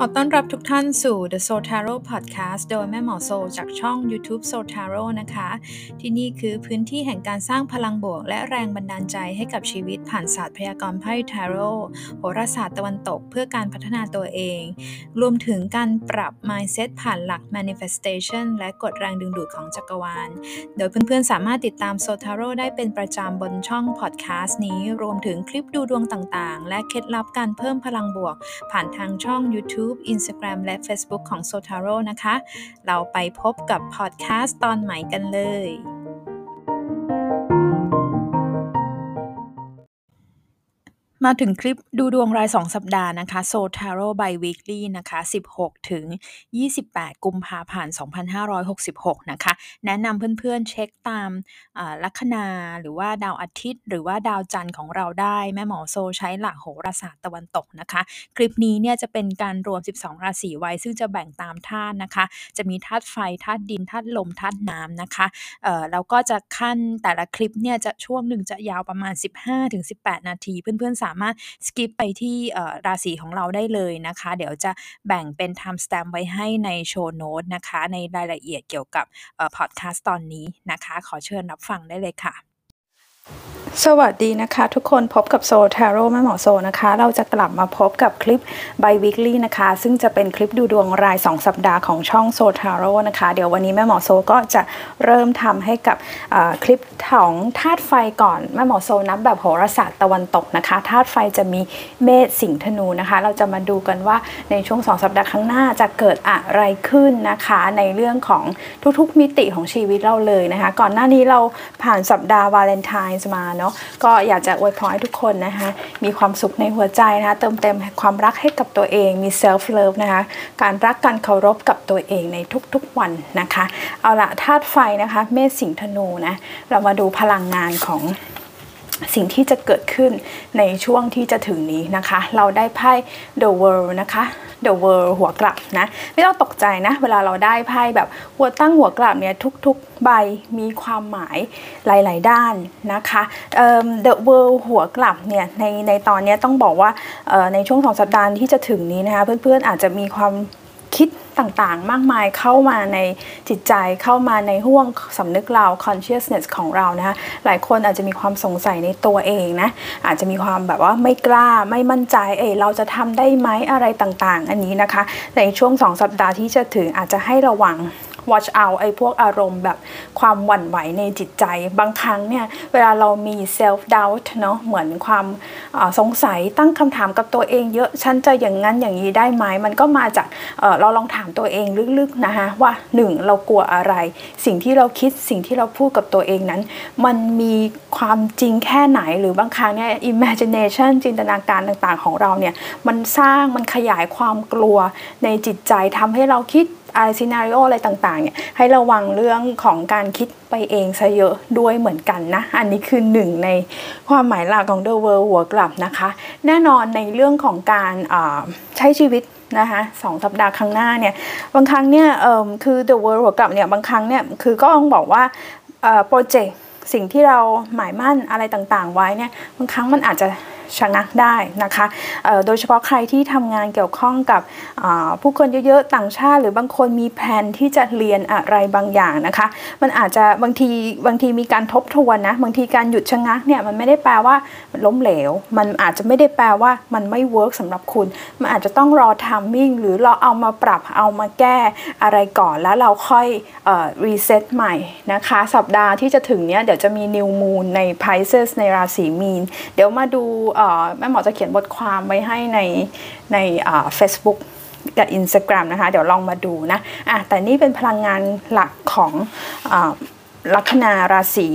ขอต้อนรับทุกท่านสู่ The Soul Tarot Podcast โดยแม่หมอโซจากช่อง YouTube Soul Tarot นะคะ ที่นี่คือพื้นที่แห่งการสร้างพลังบวก และแรงบันดาลใจให้กับชีวิตผ่านศาสตร์พยากรณ์ไพ่ Tarot โหราศาสตร์ตะวันตกเพื่อการพัฒนาตัวเอง รวมถึงการปรับ mindset ผ่านหลัก manifestation และกฎแรงดึงดูดของจักรวาล โดยเพื่อนๆ สามารถติดตาม Soul Tarot ได้เป็นประจำบนช่อง podcast นี้รวมถึงคลิปดูดวงต่างๆ และเคล็ดลับการเพิ่มพลังบวก ผ่านทางช่อง YouTube Instagram และ Facebook ของ Sotaro นะคะ เราไปพบกับพอดแคสต์ตอนใหม่กันเลย มาถึงคลิปดูดวงราย 2 สัปดาห์นะคะ So Tarot by Weekly นะคะ 16 ถึง 28 กุมภาพันธ์ 2566 นะคะ แนะนำเพื่อนๆเช็คตามลัคนาหรือว่าดาวอาทิตย์ หรือว่าดาวจันทร์ของเราได้ แม่หมอโซใช้หลักโหราศาสตร์ตะวันตกนะคะ คลิปนี้เนี่ยจะเป็นการรวม 12 ราศีไว้ ซึ่งจะแบ่งตามธาตุนะคะ จะมีธาตุไฟธาตุดินธาตุลมธาตุน้ำนะคะแล้วก็จะขั้นแต่ละคลิปเนี่ยจะช่วงหนึ่งจะยาวประมาณ 15-18 นาทีเพื่อนๆสามารถสกิปไปที่ราศีของเราได้เลยนะคะ เดี๋ยวจะแบ่งเป็น time stamp ไว้ให้ในโชว์โน้ตนะคะ ในรายละเอียดเกี่ยวกับพอดแคสต์ตอนนี้นะคะ ขอเชิญรับฟังได้เลยค่ะ สวัสดีนะคะ ทุกคนพบกับโซทาโร่แม่หมอโซนะคะ เราจะกลับมาพบกับคลิป by weekly นะคะ ซึ่งจะเป็นคลิปดูดวงราย 2 สัปดาห์ของช่องโซทาโร่นะคะ เดี๋ยววันนี้แม่หมอโซก็จะเริ่มทำให้กับคลิปของธาตุไฟก่อนแม่หมอโซนับแบบโหราศาสตร์ตะวันตกนะคะธาตุไฟจะมีเมษสิงธนูนะคะ เราจะมาดูกันว่าในช่วง 2 สัปดาห์ข้างหน้าจะเกิดอะไรขึ้นนะคะ ในเรื่องของทุกๆมิติของชีวิตเราเลยนะคะ ก่อนหน้านี้เราผ่านสัปดาห์วาเลนไทน์มาเนาะก็อยากจะอวยพรให้ทุกคนนะคะมีความสุขในหัวใจนะคะเติมเต็มความรักให้กับตัวเองมี self-love นะคะการรักการเคารพกับตัวเองในทุกๆวันนะคะ เอาละธาตุไฟนะคะเมษสิงห์ธนูนะเรามาดูพลังงานของ สิ่งที่จะเกิดขึ้นในช่วงที่จะถึงนี้นะคะ เราได้ไพ่ The World นะคะ The World หัวกลับนะ ไม่ต้องตกใจนะ เวลาเราได้ไพ่แบบหัวตั้งหัวกลับเนี่ยทุกๆใบมีความหมายหลาย ๆ ด้านนะคะ The World หัวกลับเนี่ยในในตอนนี้ต้องบอกว่าในช่วงสองสัปดาห์ที่จะถึงนี้นะคะ เพื่อนๆอาจจะมีความ คิดต่างๆ มากมายเข้ามาในจิตใจเข้ามาในห่วงสำนึกเรา consciousness ของเรานะคะหลายคนอาจจะมีความสงสัยในตัวเองนะอาจจะมีความแบบว่าไม่กล้าไม่มั่นใจเอเราจะทำได้ไหมอะไรต่างๆ อันนี้นะคะ ในช่วงสองสัปดาห์ที่จะถึงอาจจะให้ระวัง watch out ไอ้พวกอารมณ์แบบความหวั่นไหวในจิตใจ บางครั้งเนี่ยเวลาเรามี self doubt เนาะเหมือนความสงสัยตั้งคำถามกับตัวเองเยอะ ฉันจะอย่างนั้นอย่างนี้ได้ไหม มันก็มาจากเราลองถามตัวเองลึกๆนะคะว่าหนึ่งเรากลัวอะไร สิ่งที่เราคิดสิ่งที่เราพูดกับตัวเองนั้น มันมีความจริงแค่ไหนหรือบางครั้งเนี่ย imagination จินตนาการต่างๆของเราเนี่ย มันสร้างมันขยายความกลัวในจิตใจทำให้เราคิดไรซีนารีโออะไรต่างๆเนี่ยให้ระวังเรื่องของการคิดไปเองซะเยอะด้วยเหมือนกันนะ อันนี้คือหนึ่งในความหมายหลักของ The World หัวกลับนะคะ แน่นอนในเรื่องของการใช้ชีวิตนะคะสองสัปดาห์ข้างหน้าเนี่ย บางครั้งเนี่ยคือ The World หัวกลับเนี่ย บางครั้งเนี่ย คือก็ต้องบอกว่าโปรเจกต์สิ่งที่เราหมายมั่นอะไรต่างๆ ไว้เนี่ย บางครั้งมันอาจจะ ชะงักได้นะคะโดยเฉพาะใครที่ทำงานเกี่ยวข้องกับผู้คนเยอะๆต่างชาติ หรือบางคนมีแผนที่จะเรียนอะไรบางอย่างนะคะ มันอาจจะบางทีบางทีมีการทบทวนนะบางทีการหยุดชะงักเนี่ยมันไม่ได้แปลว่าล้มเหลว มันอาจจะไม่ได้แปลว่ามันไม่ work สำหรับคุณ มันอาจจะต้องรอ timing หรือเราเอามาปรับเอามาแก้อะไรก่อนแล้วเราค่อย reset ใหม่นะคะ สัปดาห์ที่จะถึงเนี้ยเดี๋ยวจะมี new moon ใน Pisces ในราศีมีน เดี๋ยวมาดูแม่หมอจะเขียนบทความไว้ให้ในในเฟซบุ๊กกับอินสตาแกรมนะคะ เดี๋ยวลองมาดูนะอะแต่นี่เป็นพลังงานหลักของลัคนาราศี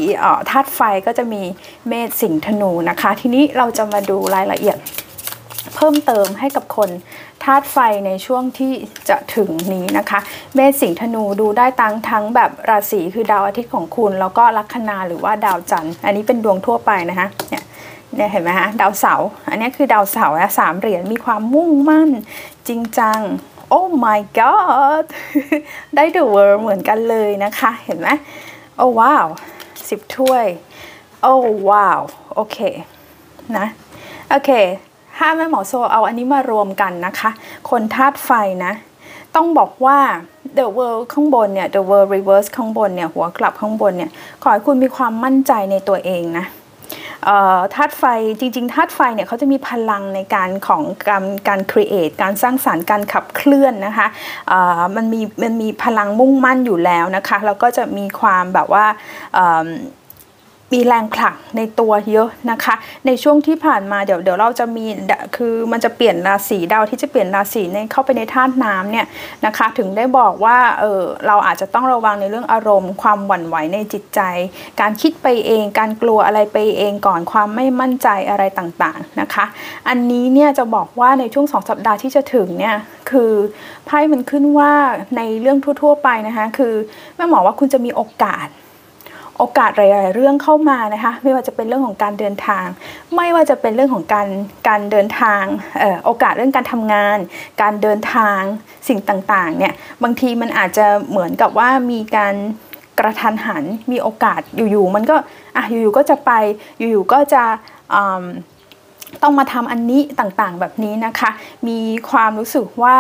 ธาตุไฟก็จะมีเมษสิงห์ธนูนะคะ ทีนี้เราจะมาดูรายละเอียดเพิ่มเติมให้กับคนธาตุไฟในช่วงที่จะถึงนี้นะคะ เมษสิงห์ธนูดูได้ตั้งทั้งแบบราศีคือดาวอาทิตย์ของคุณ แล้วก็ลัคนาหรือว่าดาวจันทร์ อันนี้เป็นดวงทั่วไปนะคะเนี่ย เนี่ยเห็นไหมฮะดาวเสาร์อันนี้คือดาวเสาร์นะสามเหรียญมีความมุ่งมั่นจริงจังโอ้ my god ได้ the world เหมือนกันเลยนะคะ เห็นไหมโอ้ว้าวสิบถ้วย โอ้ว้าวโอเคนะโอเค ถ้าแม่หมอโซเอาอันนี้มารวมกันนะคะ คนธาตุไฟนะ ต้องบอกว่า the world ข้างบนเนี่ย the world reverse ข้างบนเนี่ย หัวกลับข้างบนเนี่ย ขอให้คุณมีความมั่นใจในตัวเองนะ ธาตุไฟจริงๆธาตุไฟเนี่ยเขาจะมีพลังในการของการการครีเอทการสร้างสารรค์การขับเคลื่อนนะคะมันมีมันมีพลังมุ่งมั่นอยู่แล้วนะคะแล้วก็จะมีความแบบว่า มีแรงผลักในตัวเยอะนะคะ ในช่วงที่ผ่านมาเดี๋ยวเดี๋ยวเราจะมีคือมันจะเปลี่ยนราศีดาวที่จะเปลี่ยนราศีในเข้าไปในธาตุน้ำเนี่ยนะคะ ถึงได้บอกว่าเออเราอาจจะต้องระวังในเรื่องอารมณ์ ความหวั่นไหวในจิตใจ การคิดไปเอง การกลัวอะไรไปเองก่อนความไม่มั่นใจอะไรต่างๆนะคะ อันนี้เนี่ยจะบอกว่าในช่วงสองสัปดาห์ที่จะถึงเนี่ยคือไพ่มันขึ้นว่าในเรื่องทั่ว ๆ ไปนะคะ คือแม่หมอว่าคุณจะมีโอกาส โอกาสหลาย ๆ เรื่องเข้ามานะคะไม่ว่าจะเป็นเรื่องของการเดินทาง ไม่ว่าจะเป็นเรื่องของการการเดินทางโอกาสเรื่องการทำงาน การเดินทางสิ่งต่าง ๆ เนี่ยบางทีมันอาจจะเหมือนกับว่ามีการกระทันหันมีโอกาสอยู่ ๆ มันก็อะอยู่ ๆ ก็จะไปอยู่ ๆ ก็จะ ต้องมาทำอันนี้ต่างๆ แบบนี้นะคะ มีความรู้สึกว่า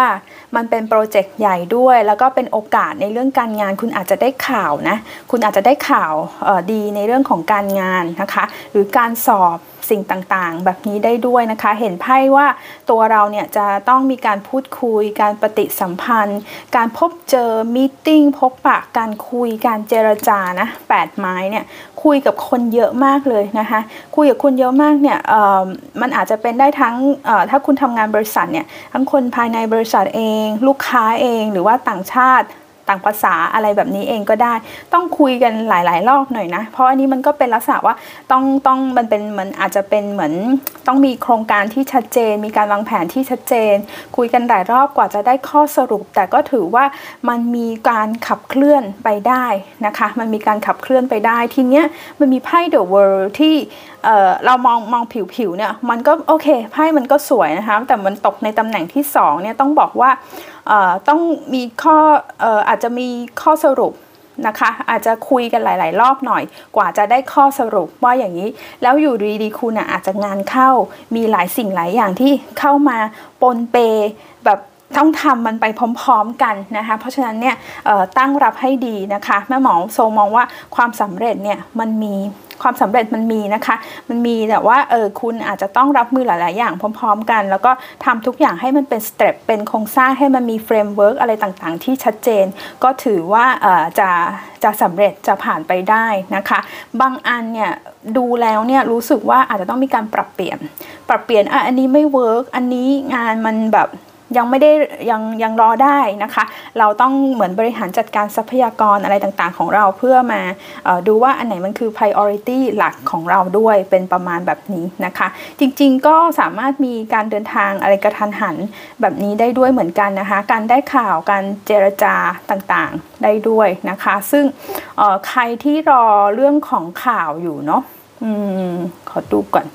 มันเป็นโปรเจกต์ใหญ่ด้วย แล้วก็เป็นโอกาสในเรื่องการงาน คุณอาจจะได้ข่าวนะ คุณอาจจะได้ข่าวดีในเรื่องของการงานนะคะ หรือการสอบ สิ่งต่างๆ แบบนี้ได้ด้วยนะคะ เห็นไพ่ว่าตัวเราเนี่ยจะต้องมีการพูดคุย การปฏิสัมพันธ์ การพบเจอมีติ้งพบปะ การคุย การเจรจานะแปดไม้เนี่ยคุยกับคนเยอะมากเลยนะคะ คุยกับคนเยอะมากเนี่ยมันอาจจะเป็นได้ทั้งถ้าคุณทำงานบริษัทเนี่ยทั้งคนภายในบริษัทเอง ลูกค้าเองหรือว่าต่างชาติ ต่างภาษาอะไรแบบนี้เองก็ได้ ต้องคุยกันหลาย ๆ รอบหน่อยนะ เพราะอันนี้มันก็เป็นลักษณะว่าต้องต้องมันเป็นเหมือนอาจจะเป็นเหมือนต้องมีโครงการที่ชัดเจน มีการวางแผนที่ชัดเจน คุยกันหลายรอบกว่าจะได้ข้อสรุป แต่ก็ถือว่ามันมีการขับเคลื่อนไปได้นะคะ มันมีการขับเคลื่อนไปได้ทีเนี้ยมันมีไพ่เดอะเวิลด์ที่ เเรามองมองผิวๆเนี่ยมันก็โอเคไพ่มันก็สวยนะคะแต่มันตกในตำแหน่งที่2เนี่ยต้องบอกว่าต้องมีข้ออาจจะมีข้อสรุปนะคะอาจจะคุยกันหลาย ๆ รอบหน่อย กว่าจะได้ข้อสรุปว่าอย่างนี้ แล้วอยู่ดีๆคุณอาจจะงานเข้ามีหลายสิ่งหลายอย่างที่เข้ามาปนเปแบบต้องทำมันไปพร้อมๆกันนะคะเพราะฉะนั้นเนี่ยตั้งรับให้ดีนะคะแม่หมอโซมองว่าความสำเร็จเนี่ยมันมี ความสำเร็จมันมีนะคะ มันมีแต่ว่าเออคุณอาจจะต้องรับมือหลาย ๆ อย่างพร้อม ๆ กัน แล้วก็ทำทุกอย่างให้มันเป็นสเต็ปเป็นโครงสร้างให้มันมี framework อะไรต่างๆ ที่ชัดเจน ก็ถือว่าเออจะจะสำเร็จจะผ่านไปได้นะคะ บางอันเนี่ยดูแล้วเนี่ยรู้สึกว่าอาจจะต้องมีการปรับเปลี่ยน ปรับเปลี่ยนอะอันนี้ไม่เวิร์กอันนี้งานมันแบบ ยังไม่ได้ยังยังรอได้นะคะ เราต้องเหมือนบริหารจัดการทรัพยากรอะไรต่างๆ ของเราเพื่อมาดูว่าอันไหนมันคือ priority หลักของเราด้วยเป็นประมาณแบบนี้นะคะ จริงๆก็สามารถมีการเดินทางอะไรกระทันหันแบบนี้ได้ด้วยเหมือนกันนะคะ การได้ข่าวการเจรจาต่างๆได้ด้วยนะคะ ซึ่งใครที่รอเรื่องของข่าวอยู่เนาะอขอดูก่อน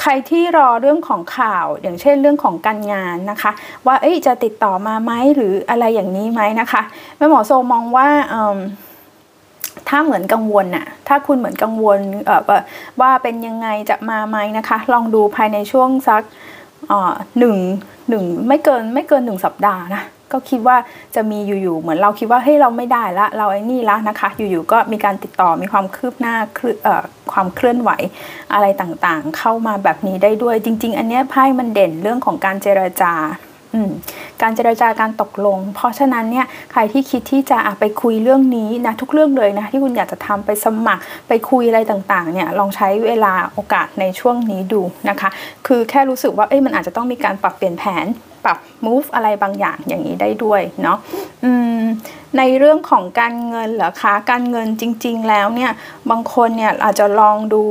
ใครที่รอเรื่องของข่าวอย่างเช่นเรื่องของการงานนะคะ ว่าเอ้จะติดต่อมาไหมหรืออะไรอย่างนี้ไหมนะคะแม่หมอโซมองว่าถ้าเหมือนกังวลน่ะ ถ้าคุณเหมือนกังวลว่าเป็นยังไงจะมาไหมนะคะ ลองดูภายในช่วงสักหนึ่งหนึ่งไม่เกินไม่เกินหนึ่งสัปดาห์นะ ก็คิดว่าจะมีอยู่ๆเหมือนเราคิดว่าเฮ้ยเราไม่ได้ละเราไอ้นี่ละนะคะ อยู่ๆก็มีการติดต่อมีความคืบหน้าความเคลื่อนไหวอะไรต่างๆ เข้ามาแบบนี้ได้ด้วย จริง ๆ อันนี้ไพ่มันเด่นเรื่องของการเจรจาการเจรจาการตกลง เพราะฉะนั้นเนี่ยใครที่คิดที่จะไปคุยเรื่องนี้นะทุกเรื่องเลยนะที่คุณอยากจะทำไปสมัครไปคุยอะไรต่างๆเนี่ยลองใช้เวลาโอกาสในช่วงนี้ดูนะคะ คือแค่รู้สึกว่าเอ้ยมันอาจจะต้องมีการปรับเปลี่ยนแผน ปรับ move อะไรบางอย่างอย่างนี้ได้ด้วยเนาะในเรื่องของการเงินเหรอคะ การเงินจริง ๆ แล้วเนี่ยบางคนเนี่ยอาจจะลองดู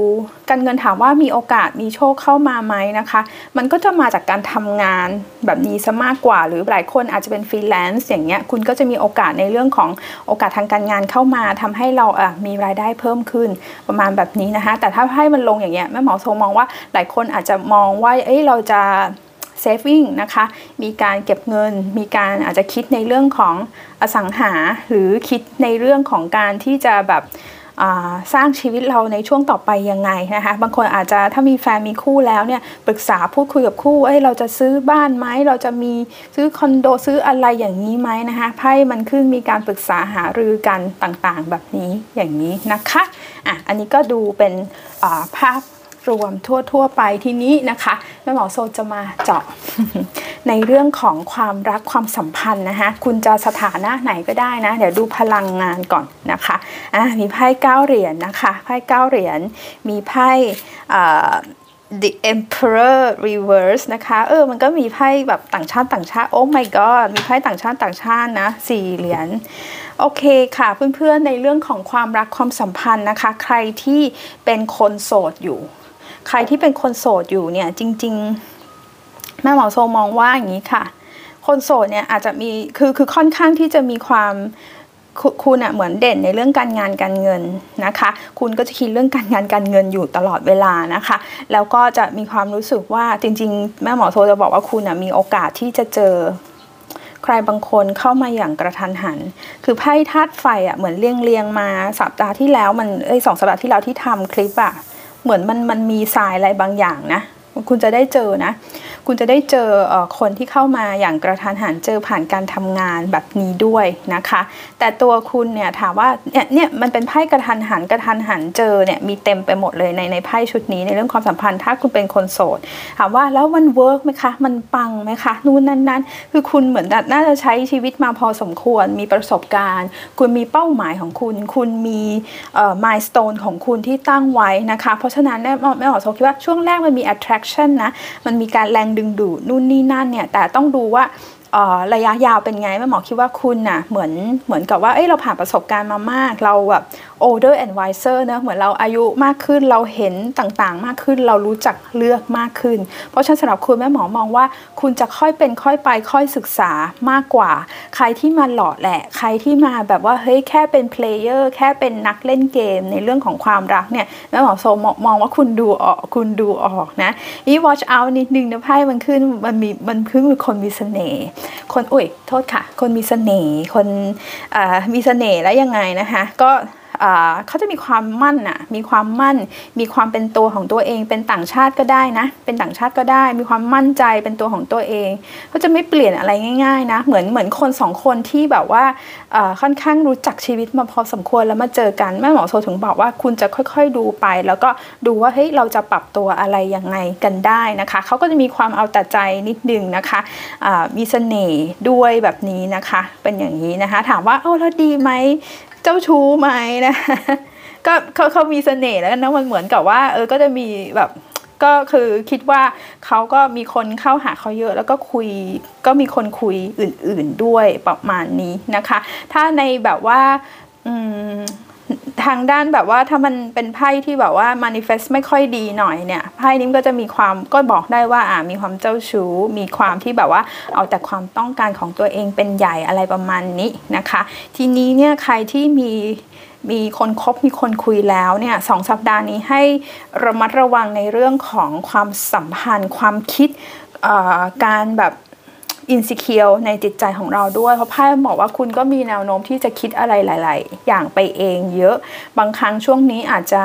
การเงินถามว่ามีโอกาสมีโชคเข้ามาไหมนะคะ มันก็จะมาจากการทำงานแบบนี้ซะมากกว่า หรือหลายคนอาจจะเป็นฟรีแลนซ์อย่างเงี้ยคุณก็จะมีโอกาสในเรื่องของโอกาสทางการงานเข้ามาทำให้เราอะมีรายได้เพิ่มขึ้นประมาณแบบนี้นะคะ แต่ถ้าให้มันลงอย่างเงี้ยแม่หมอโซมองว่าหลายคนอาจจะมองว่าเอ้ยเราจะ saving นะคะ มีการเก็บเงิน มีการอาจจะคิดในเรื่องของอสังหา หรือคิดในเรื่องของการที่จะแบบสร้างชีวิตเราในช่วงต่อไปยังไงนะคะ บางคนอาจจะถ้ามีแฟนมีคู่แล้วเนี่ยปรึกษาพูดคุยกับคู่ เอ้ยเราจะซื้อบ้านไหมเราจะมีซื้อคอนโดซื้ออะไรอย่างนี้ไหมนะคะไพ่มันขึ้นมีการปรึกษาหารือกันต่างๆ แบบนี้อย่างนี้นะคะอะอันนี้ก็ดูเป็นภาพ รวมทั่ว ๆ ไปทีนี้นะคะแม่หมอโซจะมาเจาะในเรื่องของความรักความสัมพันธ์นะคะคุณจะสถานะไหนก็ได้นะ เดี๋ยวดูพลังงานก่อนนะคะอะมีไพ่เก้าเหรียญนนะคะไพ่เก้าเหรียญมีไพ่ The Emperor Reverse นะคะ เออ มันก็มีไพ่แบบต่างชาติต่างชาติ โอ้ my god มีไพ่ต่างชาติต่างชาตินะสี่เหรียญ โอเคค่ะ เพื่อนๆ ในเรื่องของความรักความสัมพันธ์นะคะ ใครที่เป็นคนโสดอยู่ ใครที่เป็นคนโสดอยู่เนี่ยจริง ๆ แม่หมอโซมองว่าอย่างนี้ค่ะ คนโสดเนี่ยอาจจะมีคือคือค่อนข้างที่จะมีความคุณอะเหมือนเด่นในเรื่องการงานการเงินนะคะ คุณก็จะคิดเรื่องการงานการเงินอยู่ตลอดเวลานะคะ แล้วก็จะมีความรู้สึกว่าจริง ๆ แม่หมอโซจะบอกว่าคุณอะมีโอกาสที่จะเจอใครบางคนเข้ามาอย่างกระทันหัน คือไพ่ธาตุไฟอะเหมือนเลียงเลียงมาสัปดาห์ที่แล้วมันเอ้ยสองสัปดาห์ที่แล้วที่ทำคลิปอะ เหมือนมันมันมีทรายอะไรบางอย่างนะ คุณจะได้เจอนะ คุณจะได้เจอคนที่เข้ามาอย่างกระทันหันเจอผ่านการทำงานแบบนี้ด้วยนะคะ แต่ตัวคุณเนี่ยถามว่าเนี่ยเนี่ยมันเป็นไพ่กระทันหันกระทันหันเจอเนี่ยมีเต็มไปหมดเลยในในไพ่ชุดนี้ในเรื่องความสัมพันธ์ถ้าคุณเป็นคนโสดถามว่าแล้วมัน work ไหมคะมันปังไหมคะนู่นนั่นนั่นคือคุณเหมือนน่าจะใช้ชีวิตมาพอสมควรมีประสบการณ์ คุณมีเป้าหมายของคุณ คุณมีเอ่อ milestone ของคุณที่ตั้งไว้นะคะ เพราะฉะนั้นแม่แม่หมอโซคิดว่าช่วงแรกมันมี attraction นะ มันมีการแรงดึงดูดนู่นนี่นั่นเนี่ย แต่ต้องดูว่าระยะยาวเป็นไงแม่หมอคิดว่าคุณน่ะเหมือนเหมือนกับว่าเอ้เราผ่านประสบการณ์มามาก เราแบบ older and wiser นะเหมือนเราอายุมากขึ้นเราเห็นต่างๆ มากขึ้นเรารู้จักเลือกมากขึ้น เพราะฉะนั้นสำหรับคุณแม่หมอมองว่า คุณจะค่อยเป็นค่อยไปค่อยศึกษามากกว่า ใครที่มาเหลาะแหละ ใครที่มาแบบว่าเฮ้ยแค่เป็น player แค่เป็นนักเล่นเกมในเรื่องของความรักเนี่ยแม่หมอโซมองว่าคุณดูออกคุณดูออกนะนี่ watch out นิดนึงนะไพ่มันขึ้นมันมีมันขึ้นคนมีเสน่ห์คนอุ้ยโทษค่ะ คนมีเสน่ห์คนมีเสน่ห์แล้วยังไงนะคะก็ เขาจะมีความมั่นอะมีความมั่น มีความเป็นตัวของตัวเอง เป็นต่างชาติก็ได้นะ เป็นต่างชาติก็ได้ มีความมั่นใจเป็นตัวของตัวเองเขาจะไม่เปลี่ยนอะไรง่ายๆนะ เหมือนเหมือนคนสองคนที่แบบว่าค่อนข้างรู้จักชีวิตมาพอสมควรแล้วมาเจอกันแม่หมอโซถึงบอกว่าคุณจะค่อยๆดูไป แล้วก็ดูว่าเฮ้ยเราจะปรับตัวอะไรยังไงกันได้นะคะเขาก็จะมีความเอาแต่ใจนิดนึงนะคะมีเสน่ห์ด้วยแบบนี้นะคะ เป็นอย่างนี้นะคะ ถามว่าเออแล้วดีไหม เจ้าชู้ไหมนะก็เขาเขามีเสน่ห์แล้วนะมันเหมือนกับว่า เออก็จะมีแบบก็คือคิดว่าเขาก็มีคนเข้าหาเขาเยอะ แล้วก็คุยก็มีคนคุยอื่น ๆด้วยประมาณนี้นะคะ ถ้าในแบบว่า อืม ทางด้านแบบว่าถ้ามันเป็นไพ่ที่แบบว่า manifest ไม่ค่อยดีหน่อยเนี่ยไพ่นี้ก็จะมีความก็บอกได้ว่าอ่ามีความเจ้าชู้ มีความที่แบบว่าเอาแต่ความต้องการของตัวเองเป็นใหญ่อะไรประมาณนี้นะคะ ทีนี้เนี่ยใครที่มีมีคนคบมีคนคุยแล้วเนี่ยสองสัปดาห์นี้ให้ระมัดระวังในเรื่องของความสัมพันธ์ ความคิดการแบบ อินสิเคียวในจิตใจของเราด้วย เพราะไพ่บอกว่าคุณก็มีแนวโน้มที่จะคิดอะไรหลาย ๆ อย่างไปเองเยอะ บางครั้งช่วงนี้อาจจะ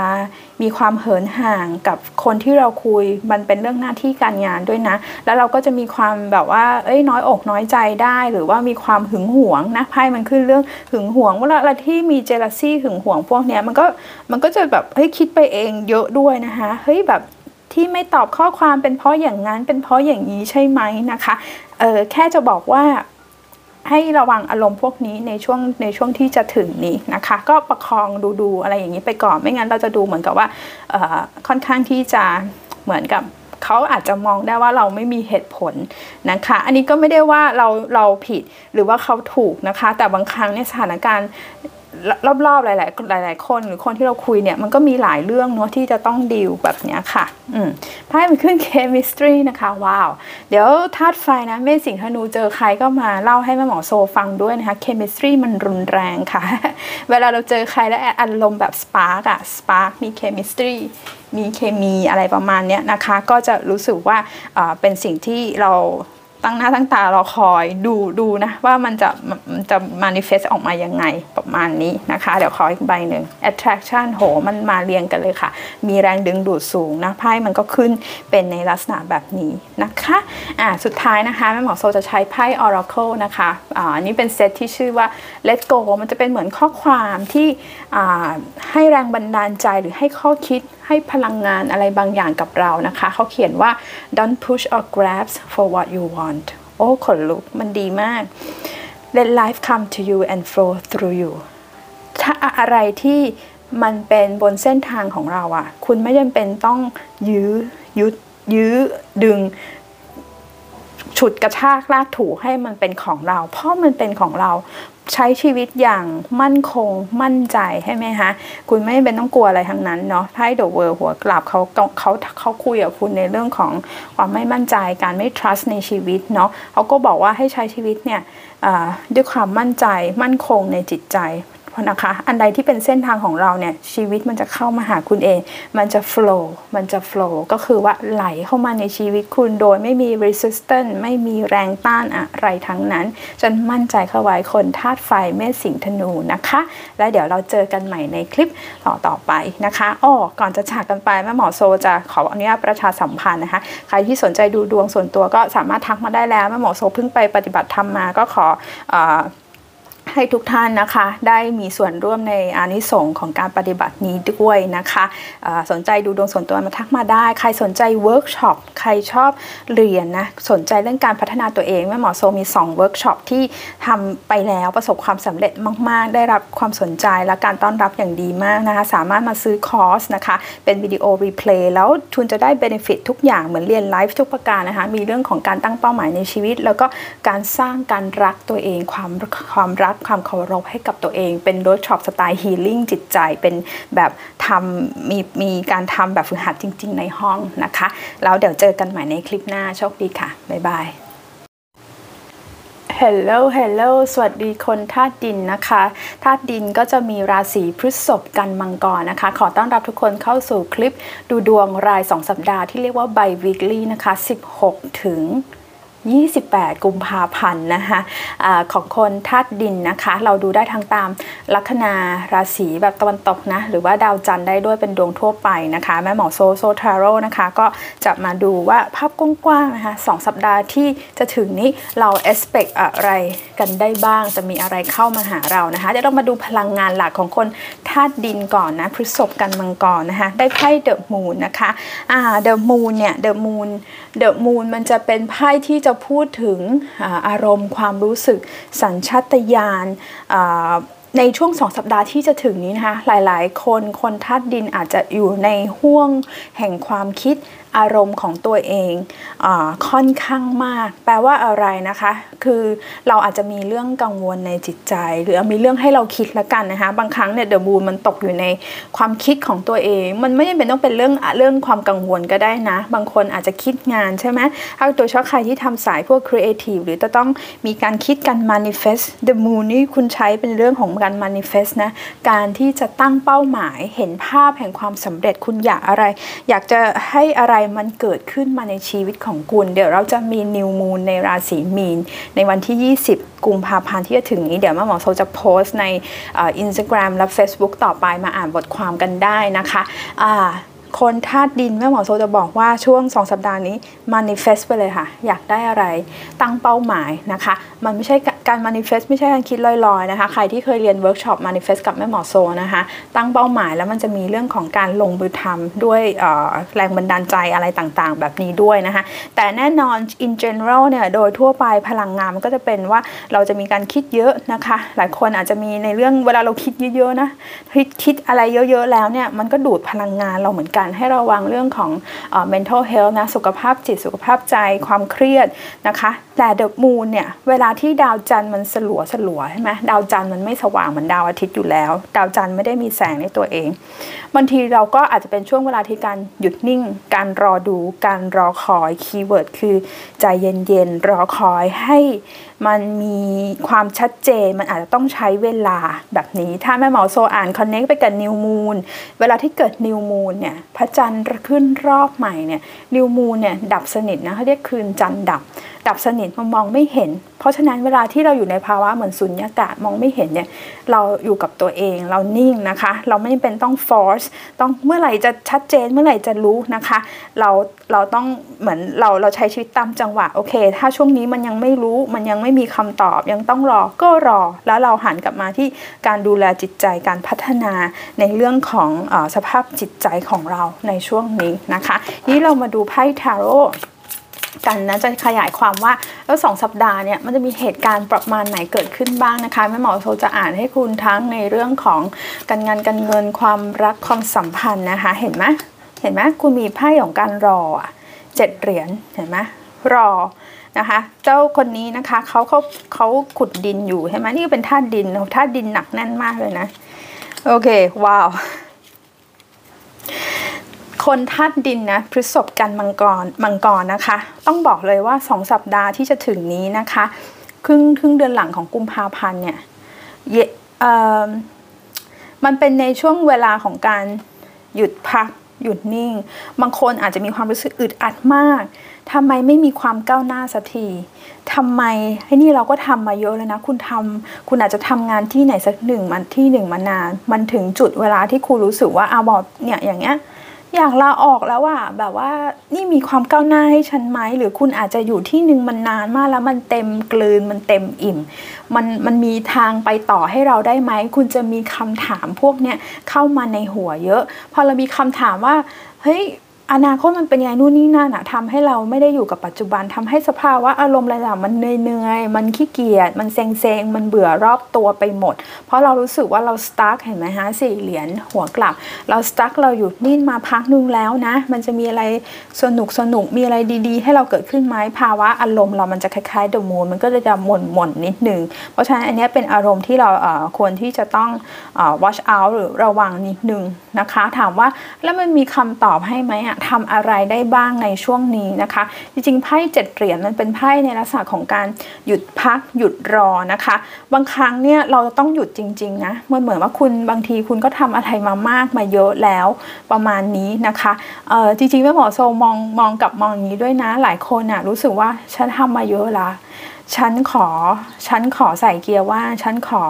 มีความเหินห่างกับคนที่เราคุย มันเป็นเรื่องหน้าที่การงานด้วยนะ แล้วเราก็จะมีความแบบว่า เอ้ยน้อยอกน้อยใจได้ หรือว่ามีความหึงหวงนะไพ่มันขึ้นเรื่องหึงหวงเวลาที่มีเจลซี่หึงหวงพวกเนี้ยมันก็มันก็จะแบบเฮ้ยคิดไปเองเยอะด้วยนะคะเฮ้ยแบบ ที่ไม่ตอบข้อความเป็นเพราะอย่างนั้นเป็นเพราะอย่างนี้ใช่ไหมนะคะเออแค่จะบอกว่าให้ระวังอารมณ์พวกนี้ในช่วงในช่วงที่จะถึงนี้นะคะ ก็ประคองดูดูอะไรอย่างนี้ไปก่อนไม่งั้นเราจะดูเหมือนกับว่าค่อนข้างที่จะเหมือนกับเขาอาจจะมองได้ว่าเราไม่มีเหตุผลนะคะ อันนี้ก็ไม่ได้ว่าเราเราผิดหรือว่าเขาถูกนะคะ แต่บางครั้งเนี่ยสถานการณ์ รอบๆหลาย ๆ หลาย ๆ คนหรือคนที่เราคุยเนี่ยมันก็มีหลายเรื่องเนาะที่จะต้องดีลแบบนี้ค่ะอืมไพ่มันขึ้น chemistry นะคะว้าวเดี๋ยวธาตุไฟนะเมสิงธนูเจอใครก็มาเล่าให้แม่หมอโซฟังด้วยนะคะ chemistry มันรุนแรงค่ะ เวลาเราเจอใครแล้วอารมณ์แบบ spark อะ spark มี chemistry มีเคมีอะไรประมาณนี้นะคะ ก็จะรู้สึกว่าเป็นสิ่งที่เรา ตั้งหน้าตั้งตารอคอยดูดูนะว่ามันจะจะ manifest ออกมายังไงประมาณนี้นะคะ เดี๋ยวขออีกใบหนึ่ง attraction โห มันมาเรียงกันเลยค่ะ มีแรงดึงดูดสูงนะไพ่มันก็ขึ้นเป็นในลักษณะแบบนี้นะคะอ่าสุดท้ายนะคะแม่หมอโซจะใช้ไพ่ oracle นะคะอ่านนี้เป็นเซตที่ชื่อว่า let go มันจะเป็นเหมือนข้อความที่อ่าให้แรงบันดาลใจหรือให้ข้อคิดให้พลังงานอะไรบางอย่างกับเรานะคะ เขาเขียนว่า don't push or grab for what you want โอ้ขนลุกมันดีมาก let life come to you and flow through you ถ้าอะไรที่มันเป็นบนเส้นทางของเราอะคุณไม่จำเป็นต้องยื้อยุดยื้อดึง ฉุดกระชากลากถูให้มันเป็นของเรา เพราะมันเป็นของเราใช้ชีวิตอย่างมั่นคงมั่นใจใช่ไหมคะคุณไม่เป็นต้องกลัวอะไรทั้งนั้นเนาะไพ่เดอะเวิร์หัวกลับเขาเขาเขาคุยกับคุณในเรื่องของความไม่มั่นใจการไม่ trust ในชีวิตเนาะเขาก็บอกว่าให้ใช้ชีวิตเนี่ยด้วยความมั่นใจมั่นคงในจิตใจ นะคะ อันใดที่เป็นเส้นทางของเราเนี่ยชีวิตมันจะเข้ามาหาคุณเอง มันจะ flow มันจะ flow ก็คือว่าไหลเข้ามาในชีวิตคุณโดยไม่มี resistance ไม่มีแรงต้านอะไรทั้งนั้น จงมั่นใจเข้าไว้คนธาตุไฟเมษสิงห์ธนูนะคะ และเดี๋ยวเราเจอกันใหม่ในคลิปต่อต่อไปนะคะอ้อก่อนจะจากกันไปแม่หมอโซจะขออนุญาตประชาสัมพันธ์นะคะ ใครที่สนใจดูดวงส่วนตัวก็สามารถทักมาได้แล้วแม่หมอโซเพิ่งไปปฏิบัติธรรมมาก็ขออ ให้ทุกท่านนะคะได้มีส่วนร่วมในอานิสงส์ของการปฏิบัตินี้ด้วยนะคะสนใจดูดวงส่วนตัวมาทักมาได้ ใครสนใจเวิร์กช็อปใครชอบเรียนนะสนใจเรื่องการพัฒนาตัวเองแม่หมอโซมี2เวิร์กช็อปที่ทำไปแล้วประสบความสำเร็จมาก ๆ ได้รับความสนใจและการต้อนรับอย่างดีมากนะคะสามารถมาซื้อคอร์สนะคะเป็นวิดีโอ replay แล้วคุณจะได้ benefit ทุกอย่างเหมือนเรียนไลฟ์ทุกประการนะคะมีเรื่องของการตั้งเป้าหมายในชีวิต แล้วก็การสร้างการรักตัวเองความความรักความเคารพให้กับตัวเอง เป็นเวิร์กช็อปสไตล์ healing จิตใจ เป็นแบบทำมีมีการทำแบบฝึกหัดจริง ๆ ในห้องนะคะ แล้วเดี๋ยวเจอกันใหม่ในคลิปหน้า โชคดีค่ะ บ๊ายบาย Hello Hello สวัสดีคนธาตุดินนะคะธาตุดินก็จะมีราศีพฤษภกันมังกรนะคะ ขอต้อนรับทุกคนเข้าสู่คลิปดูดวงราย 2 สัปดาห์ที่เรียกว่า by weekly นะคะ 16 ถึง 28 กุมภาพันธ์นะคะอะของคนธาตุดินนะคะ เราดูได้ทั้งตามลัคนาราศีแบบตะวันตกนะ หรือว่าดาวจันทร์ได้ด้วยเป็นดวงทั่วไปนะคะ แม่หมอโซโซทาโร่นะคะ ก็จะมาดูว่าภาพกว้างๆนะคะสสัปดาห์ที่จะถึงนี้เราเอสเปกอะไรกันได้บ้าง จะมีอะไรเข้ามาหาเรานะคะเดี๋ยวเรามาดูพลังงานหลักของคนธาตุดินก่อนนะพฤษภกันมังกรนะคะ ได้ไพ่เดอะมูนนะคะอ่าเดอะมูนเนี่ยเดอะมูนเดอะมูนมันจะเป็นไพ่ที่จะพูดถึงอารมณ์ความรู้สึกสัญชาตญาณในช่วงสองสัปดาห์ที่จะถึงนี้นะคะหลาย ๆ คนคนธาตุดินอาจจะอยู่ในห่วงแห่งความคิด อารมณ์ของตัวเองอค่อนข้างมาก แปลว่าอะไรนะคะ คือเราอาจจะมีเรื่องกังวลในจิตใจ หรือมีเรื่องให้เราคิดละกันนะคะ บางครั้งเนี่ยเดอะบูนมันตกอยู่ในความคิดของตัวเอง มันไม่จำเป็นต้องเป็นเรื่องเรื่องความกังวลก็ได้นะ บางคนอาจจะคิดงานใช่ไหมถ้าตัวชอบใครที่ทำสายพวกครีเอทีฟหรือจะต้องมีการคิดการ manifest the moon นี่คุณใช้เป็นเรื่องของการ manifest นะ การที่จะตั้งเป้าหมายเห็นภาพแห่งความสำเร็จคุณอยากอะไร อยากจะให้อะไรมันเกิดขึ้นมาในชีวิตของคุณ เดี๋ยวเราจะมี new moon ในราศีมีน ในวันที่ 20 กุมภาพันธ์ที่จะถึงนี้ เดี๋ยวแม่หมอโซจะโพสต์ในอินสตาแกรมและ Facebook ต่อไปมาอ่านบทความกันได้นะคะะ คนธาตุดินแม่หมอโซจะบอกว่าช่วง 2 สัปดาห์นี้ manifest ไปเลยค่ะ อยากได้อะไรตั้งเป้าหมายนะคะ มันไม่ใช่การ manifest ไม่ใช่การคิดลอยๆนะคะ ใครที่เคยเรียนเวิร์กช็อป manifest กับแม่หมอโซนะคะ ตั้งเป้าหมายแล้วมันจะมีเรื่องของการลงมือทำด้วยแรงบันดาลใจอะไรต่างๆ แบบนี้ด้วยนะคะ แต่แน่นอน in general เนี่ยโดยทั่วไปพลังงานมันก็จะเป็นว่าเราจะมีการคิดเยอะนะคะ หลายคนอาจจะมีในเรื่องเวลาเราคิดเยอะๆนะคิดคิดอะไรเยอะๆแล้วเนี่ยมันก็ดูดพลังงานเราเหมือนกันให้ระวังเรื่องของ mental health นะสุขภาพจิตสุขภาพใจความเครียดนะคะแต่ The Moon เนี่ยเวลาที่ดาวจันทร์มันสลัวสลัวใช่ไหมดาวจันทร์มันไม่สว่างเหมือนดาวอาทิตย์อยู่แล้ว ดาวจันทร์ไม่ได้มีแสงในตัวเองบางทีเราก็อาจจะเป็นช่วงเวลาที่การหยุดนิ่ง การรอดูการรอคอย keyword คือใจเย็นๆรอคอยให้ มันมีความชัดเจนมันอาจจะต้องใช้เวลาแบบนี้ ถ้าแม่หมอโซอ่าน connect ไปกับ new moon เวลาที่เกิด new moon เนี่ยพระจันทร์ขึ้นรอบใหม่เนี่ย new moon เนี่ยดับสนิทนะเขาเรียกคืนจันทร์ดับ ดับสนิทมันมองไม่เห็น เพราะฉะนั้นเวลาที่เราอยู่ในภาวะเหมือนสุญญากาศมองไม่เห็นเนี่ยเราอยู่กับตัวเองเรานิ่งนะคะ เราไม่จำเป็นต้อง force ต้องเมื่อไหร่จะชัดเจนเมื่อไหร่จะรู้นะคะ เราเราต้องเหมือนเราเราใช้ชีวิตตามจังหวะโอเค ถ้าช่วงนี้มันยังไม่รู้มันยังไม่มีคำตอบ ยังต้องรอก็รอ แล้วเราหันกลับมาที่การดูแลจิตใจการพัฒนาในเรื่องของอสภาพจิตใจของเราในช่วงนี้นะคะ นี่เรามาดูไพ่ทาโร่กันนะจะขยายความว่าแล้วสองสัปดาห์เนี่ยมันจะมีเหตุการณ์ประมาณไหนเกิดขึ้นบ้างนะคะแม่หมอโซจะอ่านให้คุณทั้งในเรื่องของการงานการเงินความรักความสัมพันธ์นะคะ เห็นไหมเห็นไหมคุณมีไพ่ของการรอเจ็ดเหรียญเห็นไหมรอ นะคะ เจ้าคนนี้นะคะเขาเขาเขาขุดดินอยู่ใช่ไหมนี่เป็นธาตุดินธาตุดินหนักแน่นมากเลยนะ โอเค ว้าว คนธาตุดินนะพฤษภกันมังกรมังกรนะคะ ต้องบอกเลยว่าสองสัปดาห์ที่จะถึงนี้นะคะ ครึ่งครึ่งเดือนหลังของกุมภาพันธ์เนี่ยมันเป็นในช่วงเวลาของการหยุดพักหยุดนิ่ง บางคนอาจจะมีความรู้สึกอึดอัดมาก ทำไมไม่มีความก้าวหน้าสักทีทำไมให้นี่เราก็ทำมาเยอะเลยนะ คุณทำคุณอาจจะทำงานที่ไหนสักหนึ่งมันที่หนึ่งมานาน มันถึงจุดเวลาที่คุณรู้สึกว่าอาบอดเนี่ยอย่างเงี้ยอยากลาออกแล้วอะแบบว่านี่มีความก้าวหน้าให้ฉันไหมหรือคุณอาจจะอยู่ที่หนึ่งมันนานมากแล้วมันเต็มกลืนมันเต็มอิ่ม มันมันมีทางไปต่อให้เราได้ไหมคุณจะมีคำถามพวกเนี้ยเข้ามาในหัวเยอะ พอเรามีคำถามว่าเฮ้ย อนาคตมันเป็นยังไงนู่นนี่นั่นอะทำให้เราไม่ได้อยู่กับปัจจุบันทำให้สภาวะอารมณ์อะไรต่างมันเหนื่อยๆมันขี้เกียจมันเซ็งเซ็งมันเบื่อรอบตัวไปหมด เพราะเรารู้สึกว่าเรา stuck เห็นไหมฮะสี่เหรียญหัวกลับ เรา stuck เราอยู่นิ่งมาพักนึงแล้วนะ มันจะมีอะไรสนุกสนุกมีอะไรดีๆ ให้เราเกิดขึ้นไหมภาวะอารมณ์เรามันจะคล้ายๆ the moon มันก็จะหม่นหม่นนิดนึงเพราะฉะนั้นอันนี้เป็นอารมณ์ที่เราควรที่จะต้อง watch out หรือระวังนิดนึงนะคะ ถามว่าแล้วมันมีคำตอบให้ไหมอะทำอะไรได้บ้างในช่วงนี้นะคะ จริงๆไพ่เจ็ดเหรียญมันเป็นไพ่ในลักษณะของการหยุดพักหยุดรอนะคะ บางครั้งเนี่ยเราต้องหยุดจริงๆนะเหมือนเหมือนว่าคุณบางทีคุณก็ทำอะไรมามากมาเยอะแล้วประมาณนี้นะคะเออจริงๆแม่หมอโซมองมองกับมองอย่างนี้ด้วยนะหลายคนอะรู้สึกว่าฉันทำมาเยอะละ ฉันขอ ฉันขอใส่เกียร์ว่างฉันขอ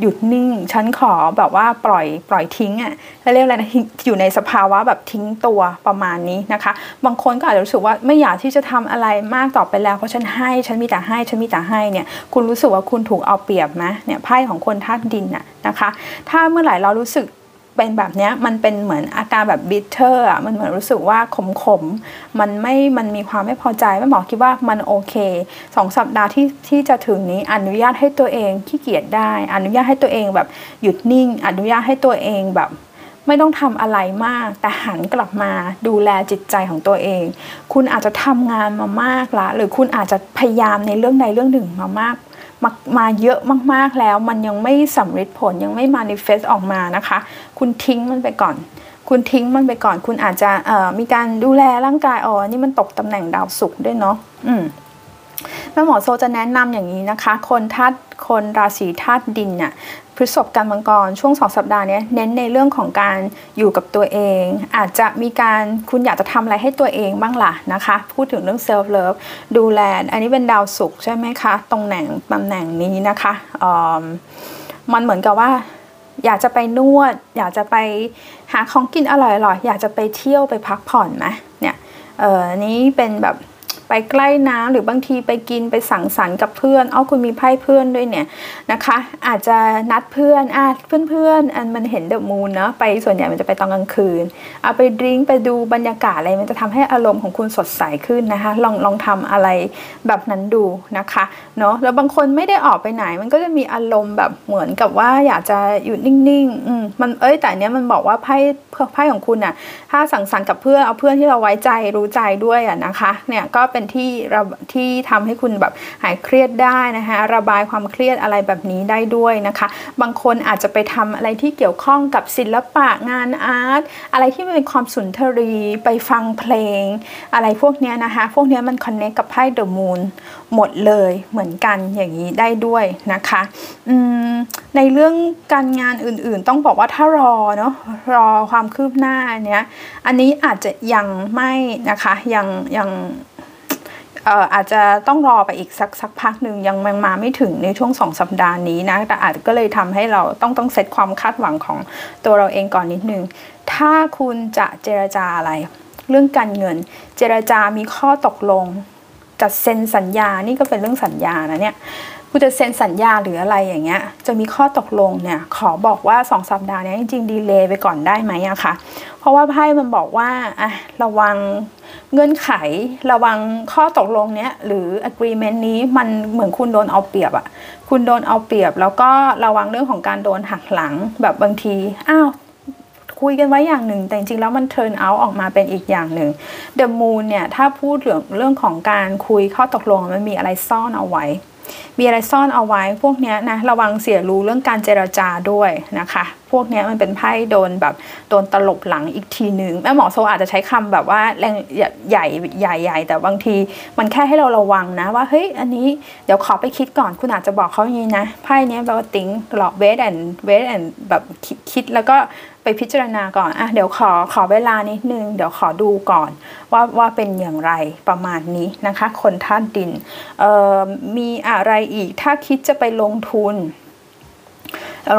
หยุดนิ่ง ฉันขอแบบว่าปล่อยปล่อยทิ้งอะ่ะเรียกอะไรนะอยู่ในสภาวะแบบทิ้งตัวประมาณนี้นะคะ บางคนก็อาจจะรู้สึกว่าไม่อยากที่จะทำอะไรมากต่อไปแล้ว เพราะฉันให้ ฉันมีแต่ให้ ฉันมีแต่ให้เนี่ย คุณรู้สึกว่าคุณถูกเอาเปรียบไหมเนี่ยไพ่ของคนธาตุดินน่ะนะคะ ถ้าเมื่อไหร่เรารู้สึก เป็นแบบนี้มันเป็นเหมือนอาการแบบ bitter อะมันเหมือนรู้สึกว่าขมขมมันไม่มันมีความไม่พอใจแม่หมอคิดว่ามันโอเคสองสัปดาห์ที่ที่จะถึงนี้อนุญาตให้ตัวเองขี้เกียจได้ อนุญาตให้ตัวเองแบบหยุดนิ่ง อนุญาตให้ตัวเองแบบไม่ต้องทำอะไรมาก แต่หันกลับมาดูแลจิตใจของตัวเอง คุณอาจจะทำงานมามากละ หรือคุณอาจจะพยายามในเรื่องใดเรื่องหนึ่งมามาก มามาเยอะมากๆแล้ว มันยังไม่สำเร็จผลยังไม่มานิเฟสออกมานะคะ คุณทิ้งมันไปก่อน คุณทิ้งมันไปก่อน คุณอาจจะมีการดูแลร่างกายอ๋อนี่มันตกตำแหน่งดาวศุกร์ด้วยเนาะอืม แม่หมอโซจะแนะนำอย่างนี้นะคะ คนธาตุคนราศีธาตุดินเนี่ยพฤษภกันย์มังกรช่วงสองสัปดาห์นี้เน้นในเรื่องของการอยู่กับตัวเอง อาจจะมีการคุณอยากจะทำอะไรให้ตัวเองบ้างล่ะนะคะ พูดถึงเรื่อง self love ดูแล อันนี้เป็นดาวศุกร์ใช่ไหมคะ ตรงแหน่งตำแหน่งนี้นะคะมันเหมือนกับว่าอยากจะไปนวด อยากจะไปหาของกินอร่อยๆอยากจะไปเที่ยวไปพักผ่อนไหมเนี่ยเออนี้เป็นแบบ ไปใกล้น้ำหรือบางทีไปกินไปสังสรรค์กับเพื่อนเอคุณมีไพ่เพื่อนด้วยเนี่ยนะคะ อาจจะนัดเพื่อนอะเพื่อนเพื่อนอันมันเห็นเดอะมูนเนาะไปส่วนใหญ่มันจะไปตอนกลางคืนเอาไปดื่มไปดูบรรยากาศอะไรมันจะทำให้อารมณ์ของคุณสดใสขึ้นนะคะ ลองลองทำอะไรแบบนั้นดูนะคะเนาะแล้วบางคนไม่ได้ออกไปไหน มันก็จะมีอารมณ์แบบเหมือนกับว่าอยากจะอยู่นิ่งๆอืมมันเอ้ยแต่เนี้ยมันบอกว่าไพ่ไพ่ของคุณอะถ้าสังสรรค์กับเพื่อนเอาเพื่อนที่เราไว้ใจรู้ใจด้วยอะนะคะเนี่ยก็เป็นเป็นที่ที่ทำให้คุณแบบหายเครียดได้นะคะระบายความเครียดอะไรแบบนี้ได้ด้วยนะคะ บางคนอาจจะไปทำอะไรที่เกี่ยวข้องกับศิลปะงานอาร์ตอะไรที่เป็นความสุนทรีไปฟังเพลง อะไรพวกนี้นะคะ พวกนี้มันคอนเนคกับไพ่เดอะมูนหมดเลยเหมือนกันอย่างนี้ได้ด้วยนะคะในเรื่องการงานอื่นๆ ต้องบอกว่าถ้ารอเนาะรอความคืบหน้าเนี้ยอันนี้อาจจะยังไม่นะคะยังยัง อาจจะต้องรอไปอีกสักสักพักหนึ่งยังมันมาไม่ถึงในช่วงสองสัปดาห์นี้นะแต่อาจก็เลยทำให้เราต้องต้องเซตความคาดหวังของตัวเราเองก่อนนิดนึง ถ้าคุณจะเจรจาอะไร เรื่องการเงิน เจรจามีข้อตกลงจะเซ็นสัญญานี่ก็เป็นเรื่องสัญญานะเนี่ยคุณจะเซ็นสัญญาหรืออะไรอย่างเงี้ย จะมีข้อตกลงเนี่ย ขอบอกว่าสองสัปดาห์นี้จริงๆดีเลย์ไปก่อนได้ไหมอะคะเพราะว่าไพ่มันบอกว่าอะระวัง เงื่อนไขระวังข้อตกลงเนี้ยหรือ agreement นี้มันเหมือนคุณโดนเอาเปรียบอะคุณโดนเอาเปรียบ แล้วก็ระวังเรื่องของการโดนหักหลังแบบบางทีอ้าวคุยกันไว้อย่างหนึ่ง แต่จริงๆแล้วมัน turn out ออกมาเป็นอีกอย่างหนึ่ง The Moon เนี่ยถ้าพูดเรื่องเรื่องของการคุยข้อตกลงมันมีอะไรซ่อนเอาไว้ มีอะไรซ่อนเอาไว้พวกนี้นะระวังเสียรู้เรื่องการเจรจาด้วยนะคะ พวกนี้มันเป็นไพ่โดนแบบโดนตลบหลังอีกทีหนึ่งแม่หมอโซอาจจะใช้คำแบบว่าแรงใหญ่ใหญ่ใหญ่แต่บางทีมันแค่ให้เราระวังนะว่าเฮ้ยอันนี้เดี๋ยวขอไปคิดก่อนคุณอาจจะบอกเขาอย่างนี้นะไพ่นี้แบบว่าติ้งหลอกเวทแอนเวทแอนแบบคิดแล้วก็ ไปพิจารณาก่อนอะเดี๋ยวขอขอเวลานิดนึง เดี๋ยวขอดูก่อนว่าว่าเป็นอย่างไรประมาณนี้นะคะ คนท่านดินเอ่อมีอะไรอีกถ้าคิดจะไปลงทุน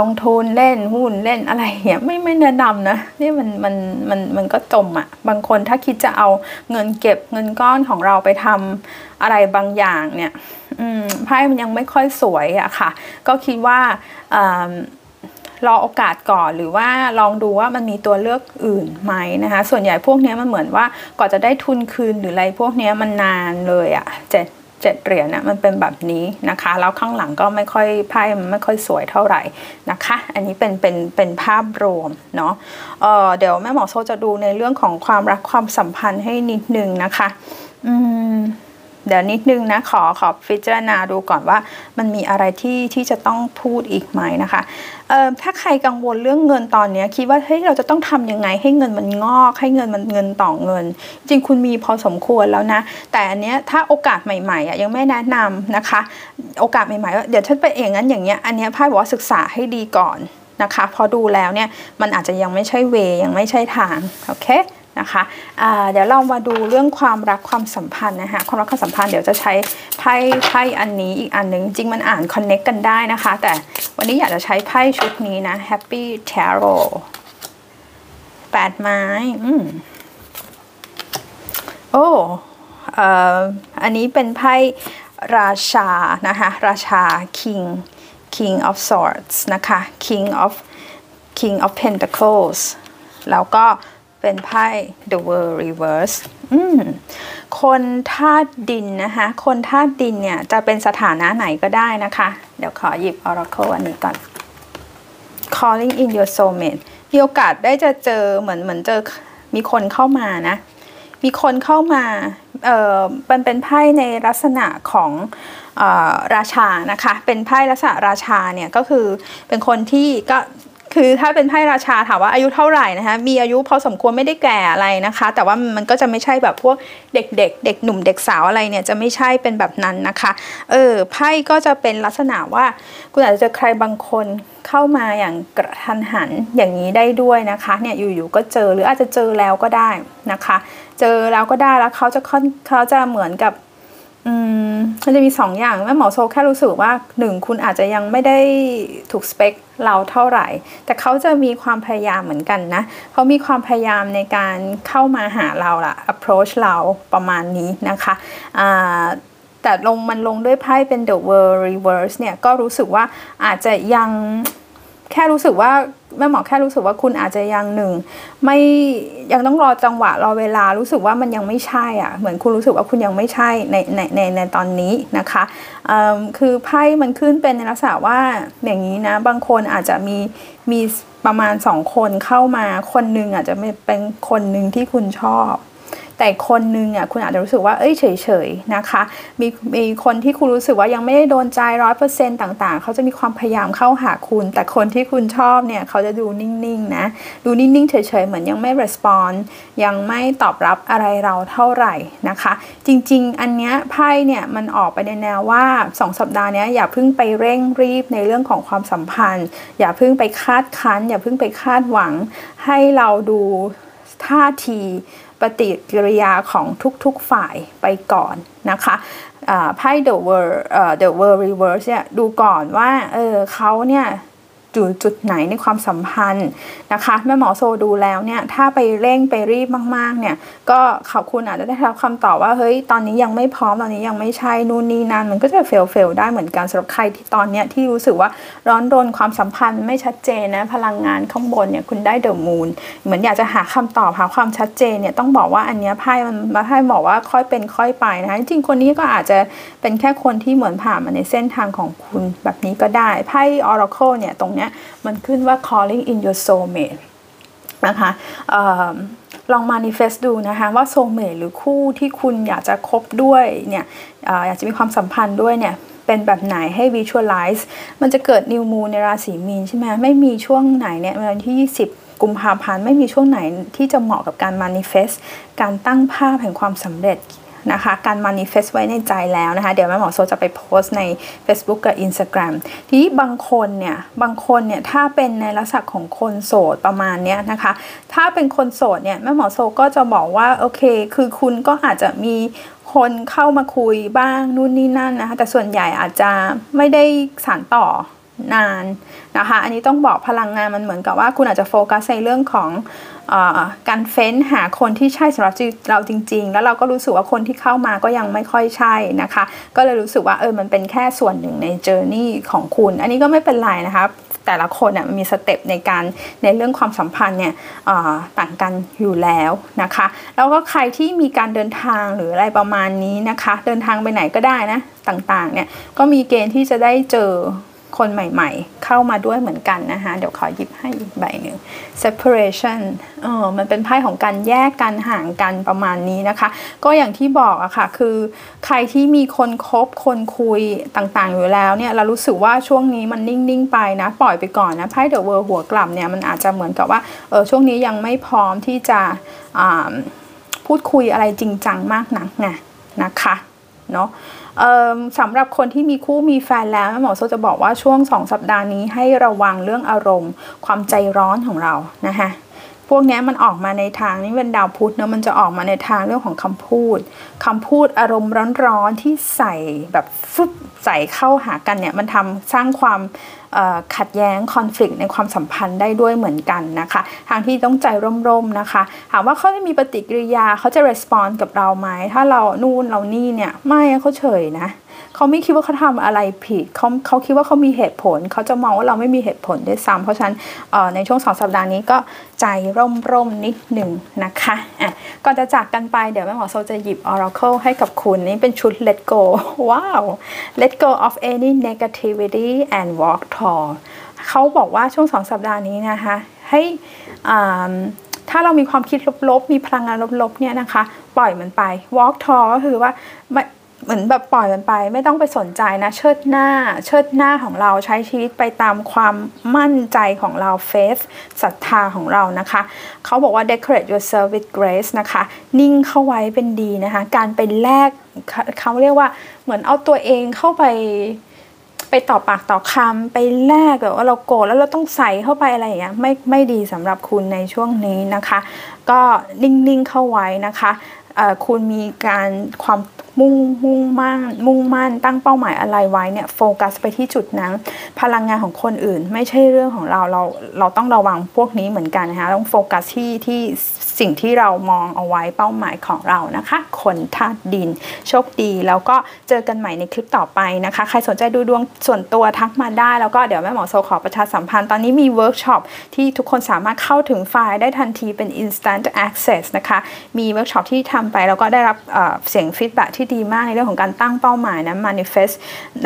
ลงทุนเล่นหุ้นเล่นอะไรเงี้ยไม่ไม่แนะนำนะนี่มันมันมันมันก็จมอะ่ะบางคนถ้าคิดจะเอาเงินเก็บเงินก้อนของเราไปทำอะไรบางอย่างเนี่ยไพ่มันยังไม่ค่อยสวยอะค่ะ ก็คิดว่า รอโอกาสก่อนหรือว่าลองดูว่ามันมีตัวเลือกอื่นไหมนะคะ ส่วนใหญ่พวกนี้มันเหมือนว่าก่อนจะได้ทุนคืนหรืออะไรพวกนี้มันนานเลยอะเจ็ดเจ็ดเหรียญนะมันเป็นแบบนี้นะคะ แล้วข้างหลังก็ไม่ค่อยไพ่มันไม่ค่อยสวยเท่าไหร่นะคะ อันนี้เป็นเป็นเป็นภาพรวมเนาะเเดี๋ยวแม่หมอโซจะดูในเรื่องของความรักความสัมพันธ์ให้นิดนึงนะคะ อืม เดี๋ยวนิดนึงนะขอขอพิจารณาดูก่อนว่า มันมีอะไรที่ที่จะต้องพูดอีกไหมนะคะเอ่อถ้าใครกังวลเรื่องเงินตอนนี้คิดว่าเฮ้ยเราจะต้องทำยังไงให้เงินมันงอก ให้เงินมันเงินต่อเงิน จริงคุณมีพอสมควรแล้วนะ แต่อันเนี้ยถ้าโอกาสใหม่ๆอะยังไม่แนะนำนะคะ โอกาสใหม่ๆว่าเดี๋ยวฉันไปเองงั้นอย่างเงี้ยอันเนี้ยพ่บอกว่าศึกษาให้ดีก่อนนะคะพอดูแล้วเนี่ยมันอาจจะยังไม่ใช่เวยังไม่ใช่ทางโอเค นะคะะเดี๋ยวเรามาดูเรื่องความรักความสัมพันธ์นะคะความรักความสัมพันธ์เดี๋ยวจะใช้ไพ่ไพ่อันนี้อีกอันหนึ่งจริงมันอ่านคอนเน็กกันได้นะคะ แต่วันนี้อยากจะใช้ไพ่ชุดนี้นะ Happy Tarot แปดไม้อืมโอ้อันนี้เป็นไพ่ราชานะคะ ราชา King King of Swords นะคะ King of King of Pentacles แล้วก็ เป็นไพ่ The World Reverse อืมคนธาตุดินนะคะ คนธาตุดินเนี่ย จะเป็นสถานะไหนก็ได้นะคะ เดี๋ยวขอหยิบ Oracle อันนี้ก่อน Calling in your soulmate มีโอกาสได้จะเจอเหมือนเหมือนเจอมีคนเข้ามานะ มีคนเข้ามา เอ่อมันเป็นไพ่ในลักษณะของอราชานะคะ เป็นไพ่ลักษณะราชาเนี่ยก็คือเป็นคนที่ก็ คือถ้าเป็นไพ่ราชาถามว่าอายุเท่าไหร่นะคะมีอายุพอสมควรไม่ได้แก่อะไรนะคะ แต่ว่ามันก็จะไม่ใช่แบบพวกเด็กๆเด็กหนุ่มเด็กสาวอะไรเนี่ยจะไม่ใช่เป็นแบบนั้นนะคะเออไพ่ก็จะเป็นลักษณะว่าคุณอาจจะเจอใครบางคนเข้ามาอย่างกระทันหันอย่างนี้ได้ด้วยนะคะเนี่ยอยู่ๆก็เจอหรืออาจจะเจอแล้วก็ได้นะคะ เจอแล้วก็ได้แล้วเขาจะเขาจะเหมือนกับอืมมันจะมีสองอย่างแม่หมอโซแค่รู้สึกว่าหนึ่งคุณอาจจะยังไม่ได้ถูกสเปค เราเท่าไหร่ แต่เขาจะมีความพยายามเหมือนกันนะเขามีความพยายามในการเข้ามาหาเราล่ะ approach เราประมาณนี้นะคะอ่าแต่ลงมันลงด้วยไพ่เป็น the world reverse เนี่ยก็รู้สึกว่าอาจจะยัง แค่รู้สึกว่าแม่หมอแค่รู้สึกว่าคุณอาจจะยังหนึ่งไม่ยังต้องรอจังหวะรอเวลารู้สึกว่ามันยังไม่ใช่อะเหมือนคุณรู้สึกว่าคุณยังไม่ใช่ในในในในตอนนี้นะคะคือไพ่มันขึ้นเป็นในลักษณะว่าอย่างนี้นะบางคนอาจจะมีมีประมาณสองคนเข้ามาคนหนึ่งอาจจะเป็นคนหนึ่งที่คุณชอบ แต่คนนึงอะคุณอาจจะรู้สึกว่าเอ้ยเฉยๆนะคะมีมีคนที่คุณรู้สึกว่ายังไม่ได้โดนใจร้อยเปอร์เซ็นต์ต่างๆ เขาจะมีความพยายามเข้าหาคุณ แต่คนที่คุณชอบเนี่ยเขาจะดูนิ่งๆนะดูนิ่งๆเฉยๆเหมือนยังไม่รีสปอนยังไม่ตอบรับอะไรเราเท่าไหร่นะคะ จริงๆ อันเนี้ยไพ่เนี่ยมันออกไปในแนวว่า 2 สัปดาห์นี้อย่าเพิ่งไปเร่งรีบในเรื่องของความสัมพันธ์ อย่าเพิ่งไปคาดคั้น อย่าเพิ่งไปคาดหวังให้เราดูท่าที ปฏิกิริยาของทุกๆฝ่ายไปก่อนนะคะไพ่ The World The World Reverse เนี่ยดูก่อนว่าเออเขาเนี่ย อยู่จุดไหนในความสัมพันธ์นะคะแม่หมอโซดูแล้วเนี่ยถ้าไปเร่งไปรีบมากๆเนี่ยก็ขอบคุณอาจจะได้รับคำตอบว่าเฮ้ยตอนนี้ยังไม่พร้อมตอนนี้ยังไม่ใช่นู่นนี่นั่นมันก็จะเฟลเฟลได้เหมือนกันสำหรับใครที่ตอนเนี้ยที่รู้สึกว่าร้อนรนความสัมพันธ์ไม่ชัดเจนนะพลังงานข้างบนเนี่ยคุณได้เดอะมูนเหมือนอยากจะหาคำตอบหาความชัดเจนเนี่ยต้องบอกว่าอันเนี้ยไพ่มันมาไพ่บอกว่าค่อยเป็นค่อยไปนะจริงคนนี้ก็อาจจะเป็นแค่คนที่เหมือนผ่านมาในเส้นทางของคุณแบบนี้ก็ได้ไพ่ Oracle เนี่ยตรงเนี้ยมันขึ้นว่า calling in your soulmate นะคะออลอง manifest ดูนะคะว่า soulmate หรือคู่ที่คุณอยากจะคบด้วยเนี่ยออยากจะมีความสัมพันธ์ด้วยเนี่ยเป็นแบบไหนให้ visualize มันจะเกิด new moon ในราศีมีนใช่ไหมไม่มีช่วงไหนเนี่ยวันที่ 20 กุมภาพันธ์ไม่มีช่วงไหนที่จะเหมาะกับการ manifest การตั้งภาพแห่งความสำเร็จ นะคะ การ manifest ไว้ในใจแล้วนะคะ เดี๋ยวแม่หมอโซจะไปโพสต์ใน Facebook กับ Instagram ทีนี้บางคนเนี่ย บางคนเนี่ย ถ้าเป็นในลักษณะของคนโสดประมาณเนี้ยนะคะ ถ้าเป็นคนโสดเนี่ย แม่หมอโซก็จะบอกว่า โอเค คือคุณก็อาจจะมีคนเข้ามาคุยบ้างนู่นนี่นั่นนะคะ แต่ส่วนใหญ่อาจจะไม่ได้สานต่อ นานนะคะ อันนี้ต้องบอกพลังงานมันเหมือนกับว่าคุณอาจจะโฟกัสในเรื่องของการเฟ้นหาคนที่ใช่สำหรับเราจริง ๆ แล้วเราก็รู้สึกว่าคนที่เข้ามาก็ยังไม่ค่อยใช่นะคะ ก็เลยรู้สึกว่าเออมันเป็นแค่ส่วนหนึ่งใน journey ของคุณ อันนี้ก็ไม่เป็นไรนะคะแต่ละคนเนี่ยมันมีสเต็ปในการในเรื่องความสัมพันธ์เนี่ยต่างกันอยู่แล้วนะคะ แล้วก็ใครที่มีการเดินทางหรืออะไรประมาณนี้นะคะ เดินทางไปไหนก็ได้นะต่างๆเนี่ยก็มีเกณฑ์ที่จะได้เจอ คนใหม่ๆ เข้ามาด้วยเหมือนกันนะคะ เดี๋ยวขอหยิบให้อีกใบหนึ่ง separation เออมันเป็นไพ่ของการแยกกันห่างกันประมาณนี้นะคะ ก็อย่างที่บอกอะค่ะ คือใครที่มีคนคบคนคุยต่างๆ อยู่แล้วเนี่ย เรารู้สึกว่าช่วงนี้มันนิ่ง ๆ ไปนะ ปล่อยไปก่อนนะ ไพ่เดอะเวิร์หัวกลับเนี่ย มันอาจจะเหมือนกับว่า เออช่วงนี้ยังไม่พร้อมที่จะพูดคุยอะไรจริงจังมากนักไงนะคะ เนาะ สำหรับคนที่มีคู่มีแฟนแล้วหมอโซจะบอกว่าช่วงสองสัปดาห์นี้ให้ระวังเรื่องอารมณ์ ความใจร้อนของเรานะคะ พวกนี้มันออกมาในทางนี้เป็นดาวพุธเนาะมันจะออกมาในทางเรื่องของคำพูดคำพูดอารมณ์ร้อนๆที่ใส่แบบฟึบใส่เข้าหากันเนี่ยมันทำสร้างความขัดแย้งคอน FLICT ในความสัมพันธ์ได้ด้วยเหมือนกันนะคะ ทางที่ต้องใจร่มๆนะคะถามว่าเขาจะมีปฏิกิริยาเขาจะ respond กับเราไหมถ้าเรานู่นเรานี่เนี่ยไม่เขาเฉยนะ เขาไม่คิดว่าเขาทำอะไรผิดเขาเขาคิดว่าเขามีเหตุผล เขาจะมองว่าเราไม่มีเหตุผลด้วยซ้ำเพราะฉะนั้นในช่วงสองสัปดาห์นี้ก็ใจร่มๆนิดหนึ่งนะคะอะก่อนจะจากกันไปเดี๋ยวแม่หมอโซจะหยิบ Oracle ให้กับคุณนี่เป็นชุด Let Go ว้าว Let Go of any negativity and walk tall เขาบอกว่าช่วงสองสัปดาห์นี้นะคะให้ถ้าเรามีความคิดลบๆ มีพลังงานลบๆเนี่ยนะคะ ปล่อยมันไป walk tall ก็คือว่า เหมือนแบบปล่อยมันไป ไม่ต้องไปสนใจนะเชิดหน้า เชิดหน้าของเราใช้ชีวิตไปตามความมั่นใจของเราเฟสศรัทธาของเรานะคะ เขาบอกว่า decorate yourself with grace นะคะ นิ่งเข้าไว้เป็นดีนะคะ การไปแลกเขาเรียกว่าเหมือนเอาตัวเองเข้าไปไปต่อปากต่อคำไปแลกแบบว่าเราโกรธแล้วเราต้องใส่เข้าไปอะไรอย่างเงี้ยไม่ไม่ดีสำหรับคุณในช่วงนี้นะคะ ก็นิ่งๆเข้าไว้นะคะคุณมีการความ มุ่งมุ่งมั่นมุ่งมั่นตั้งเป้าหมายอะไรไว้เนี่ยโฟกัสไปที่จุดนั้นพลังงานของคนอื่น ไม่ใช่เรื่องของเราเราเราต้องระวังพวกนี้เหมือนกันนะคะต้องโฟกัสที่ที่ สิ่งที่เรามองเอาไว้เป้าหมายของเรานะคะ คนธาตุดิน โชคดี แล้วก็เจอกันใหม่ในคลิปต่อไปนะคะ ใครสนใจดูดวงส่วนตัวทักมาได้ แล้วก็เดี๋ยวแม่หมอโซขอประชาสัมพันธ์ตอนนี้มีเวิร์กช็อปที่ทุกคนสามารถเข้าถึงไฟล์ได้ทันทีเป็น instant access นะคะ มีเวิร์กช็อปที่ทำไปแล้วก็ได้รับเสียง feedback ที่ดีมากในเรื่องของการตั้งเป้าหมายนะ manifest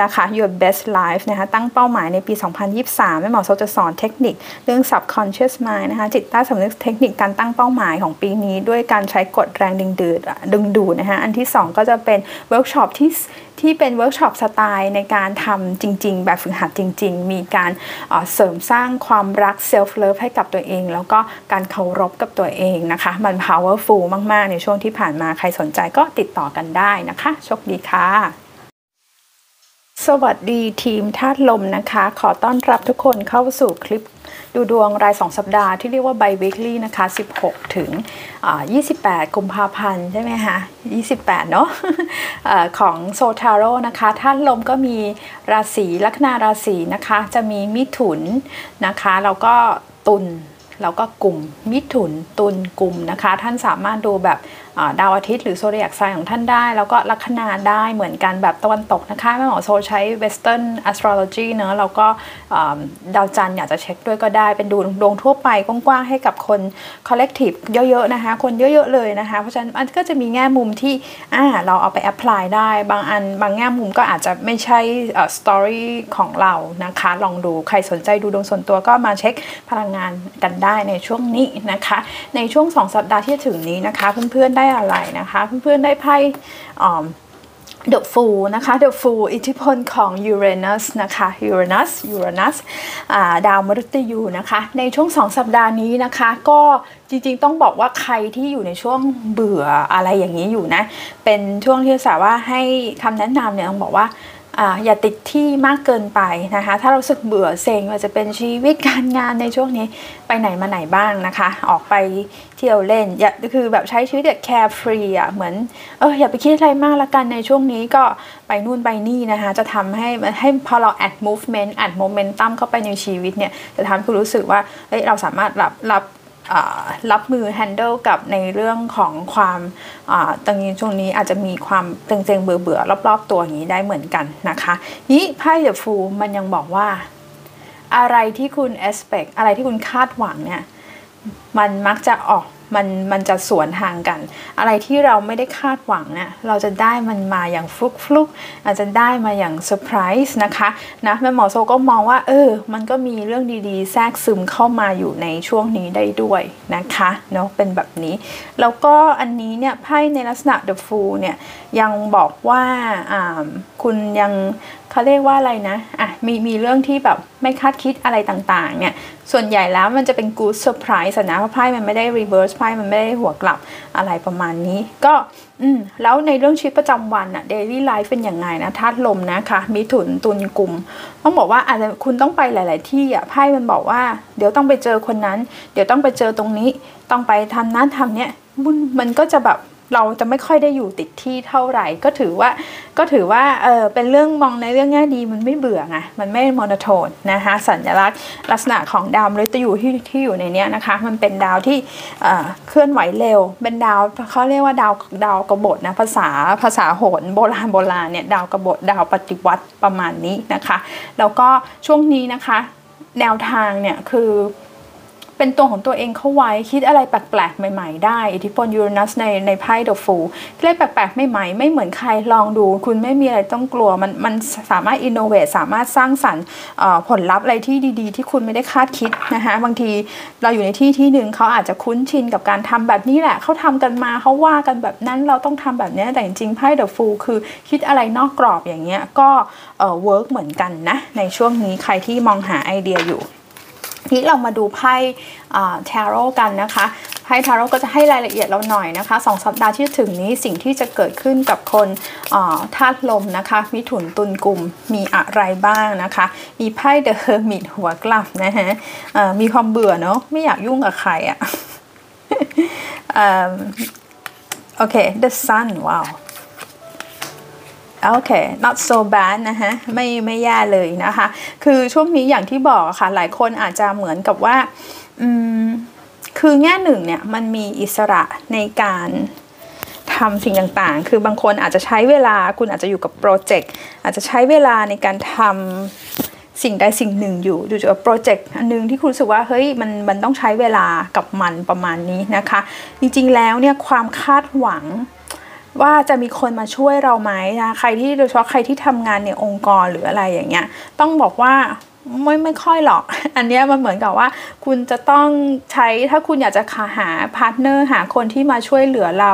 นะคะ your best life นะคะ ตั้งเป้าหมายในปี 2023แม่หมอโซจะสอนเทคนิคเรื่อง subconscious mind นะคะจิตใต้สำนึกเทคนิคการตั้งเป้าหมายของของปีนี้ด้วยการใช้กฎแรงดึงดูดดึงดูดนะคะอันที่ 2 ก็จะเป็นเวิร์กช็อปที่ที่เป็นเวิร์กช็อปสไตล์ในการทำจริง ๆ แบบฝึกหัดจริง ๆ มีการเสริมสร้างความรัก self love ให้กับตัวเอง แล้วก็การเคารพกับตัวเองนะคะ มัน powerful มาก ๆ ในช่วงที่ผ่านมาใครสนใจก็ติดต่อกันได้นะคะ โชคดีค่ะ สวัสดีทีมธาตุลมนะคะ ขอต้อนรับทุกคนเข้าสู่คลิปดูดวงราย 2 สัปดาห์ที่เรียกว่า by weekly นะคะ 16 ถึง 28 กุมภาพันธ์ใช่ไหมคะ 28 เนาะะของโซทาโร่นะคะท่านลมก็มีราศีลัคนาราศีนะคะ จะมีมิถุนนะคะ แล้วก็ตุลแล้วก็กลุ่มมิถุนตุลกลุ่มนะคะ ท่านสามารถดูแบบ ดาวอาทิตย์หรือโซเดียกไซน์ของท่านได้ แล้วก็ลัคนาได้เหมือนกันแบบตะวันตกนะคะแม่หมอโซใช้ Western Astrology เนอะแล้วก็ดาวจันทร์อยากจะเช็คด้วยก็ได้เป็นดูดวงทั่วไปกว้างๆให้กับคน Collective เยอะๆนะคะ คนเยอะๆเลยนะคะ เพราะฉะนั้นมันก็จะมีแง่มุมที่เราเอาไปแอพพลายได้บางอันบางแง่มุมก็อาจจะไม่ใช่สตอรี่ของเรานะคะ ลองดูใครสนใจดูดวงส่วนตัวก็มาเช็คพลังงานกันได้ในช่วงนี้นะคะ ในช่วง 2 สัปดาห์ที่ถึงนี้นะคะ เพื่อนๆได้อะไรนะคะเพื่อนๆได้ไพ่the fool นะคะ the fool อิทธิพลของยูเรนัสนะคะยูเรนัสยูเรนัสดาวมฤตยูนะคะในช่วงสองสัปดาห์นี้นะคะก็จริงๆ ต้องบอกว่าใครที่อยู่ในช่วงเบื่ออะไรอย่างนี้อยู่นะ เป็นช่วงที่สาว่าให้คำแนะนำเนี่ยต้องบอกว่า อย่าติดที่มากเกินไปนะคะ ถ้าเรารู้สึกเบื่อเซ็งว่าจะเป็นชีวิตการงานในช่วงนี้ไปไหนมาไหนบ้างนะคะ ออกไปเที่ยวเล่นอย่าคือแบบใช้ชีวิตแบบ carefree อะเหมือนเอออย่าไปคิดอะไรมากละกันในช่วงนี้ก็ไปนู่นไปนี่นะคะ จะทำให้ให้พอเรา add movement add momentum เข้าไปในชีวิตเนี่ยจะทำให้คุณรู้สึกว่าเฮ้ยเราสามารถรับรับ รับมือ handle กับในเรื่องของความตรงนี้ช่วงนี้อาจจะมีความเต็งๆเบื่อๆรอบ ๆ ตัวอย่างนี้ได้เหมือนกันนะคะนี้ไพ่เดอะฟูมันยังบอกว่า อะไรที่คุณ expect อะไรที่คุณคาดหวังเนี่ย มันมักจะออก มันมันจะสวนทางกัน อะไรที่เราไม่ได้คาดหวังเนี่ยเราจะได้มันมาอย่างฟลุกฟลุกอาจจะได้มาอย่างเซอร์ไพรส์นะคะนะแม่หมอโซก็มองว่าเออมันก็มีเรื่องดีๆ แทรกซึมเข้ามาอยู่ในช่วงนี้ได้ด้วยนะคะเนาะเป็นแบบนี้ แล้วก็อันนี้เนี่ยไพ่ในลักษณะ The Fool เนี่ยยังบอกว่าคุณยังเขาเรียกว่าอะไรนะอะมีมีเรื่องที่แบบไม่คาดคิดอะไรต่างๆเนี่ย ส่วนใหญ่แล้วมันจะเป็น good surprise นะเพราะไพ่มันไม่ได้ reverse ไพ่มันไม่ได้หัวกลับอะไรประมาณนี้ ก็อืมแล้วในเรื่องชีวิตประจำวันอะ daily life เป็นยังไงนะธาตุลมนะคะมิถุนตุลกลุ่ม ต้องบอกว่าอาจจะคุณต้องไปหลาย ๆ ที่อะไพ่มันบอกว่า เดี๋ยวต้องไปเจอคนนั้น เดี๋ยวต้องไปเจอตรงนี้ ต้องไปทำนั้นทำเนี้ยมันก็จะแบบ เราจะไม่ค่อยได้อยู่ติดที่เท่าไหร่ ก็ถือว่าก็ถือว่าเออเป็นเรื่องมองในเรื่องแง่ดีมันไม่เบื่อไงมันไม่มโนโทนนะคะสัญลักษณ์ลักษณะของดาวมฤตยูที่ที่อยู่ในนี้นะคะ มันเป็นดาวที่เคลื่อนไหวเร็ว เป็นดาวเขาเรียกว่าดาวดาวกบฏนะภาษาภาษาโหรโบราณโบราณเนี่ยดาวกบฏดาวปฏิวัติประมาณนี้นะคะ แล้วก็ช่วงนี้นะคะ แนวทางเนี่ยคือ เป็นตัวของตัวเองเข้าไว้คิดอะไรแปลกๆ ใหม่ ๆ ได้ อิทธิพลยูเรนัสในในไพ่เดอะฟูคิดอะไรแปลกๆไม่ใหม่ไม่เหมือนใครลองดู คุณไม่มีอะไรต้องกลัว มันมันสามารถ innovate สามารถสร้างสรรค์ผลลัพธ์อะไรที่ดีๆ ที่คุณไม่ได้คาดคิดนะคะบางทีเราอยู่ในที่ที่หนึ่งเขาอาจจะคุ้นชินกับการทำแบบนี้แหละเขาทำกันมาเขาว่ากันแบบนั้นเราต้องทำแบบนี้แต่จริงๆไพ่ the fool คือคิดอะไรนอกกรอบอย่างเงี้ยก็ work เหมือนกันนะในช่วงนี้ใครที่มองหาไอเดียอยู่ นี้เรามาดูไพ่ทาโร่กันนะคะไพ่ทาโร่ก็จะให้รายละเอียดเราหน่อยนะคะสองสัปดาห์ที่ถึงนี้สิ่งที่จะเกิดขึ้นกับคนธาตุลมนะคะมิถุนตุลกุมภ์มีอะไรบ้างนะคะ มีไพ่ the hermit หัวกลับนะฮะมีความเบื่อเนาะไม่อยากยุ่งกับใครอะ่ะโอเค the sun ว้าว โอเค not so bad นะฮะไม่ไม่แย่เลยนะคะ คือช่วงนี้อย่างที่บอกค่ะ หลายคนอาจจะเหมือนกับว่าอืมคือแง่หนึ่งเนี่ยมันมีอิสระในการทำสิ่งต่างๆ คือบางคนอาจจะใช้เวลา คุณอาจจะอยู่กับโปรเจกต์ อาจจะใช้เวลาในการทำสิ่งใดสิ่งหนึ่งอยู่ดูจากโปรเจกต์อันนึงที่คุณรู้สึกว่า เฮ้ย มัน มันต้องใช้เวลากับมันประมาณนี้นะคะ จริงๆ แล้วเนี่ยความคาดหวัง ว่าจะมีคนมาช่วยเราไหมนะใครที่โดยเฉพาะใครที่ทำงานในองค์กรหรืออะไรอย่างเงี้ยต้องบอกว่า ไม่ไม่ค่อยหรอก อันนี้มันเหมือนกับว่า คุณจะต้องใช้ถ้าคุณอยากจะหา partner หาคนที่มาช่วยเหลือเรา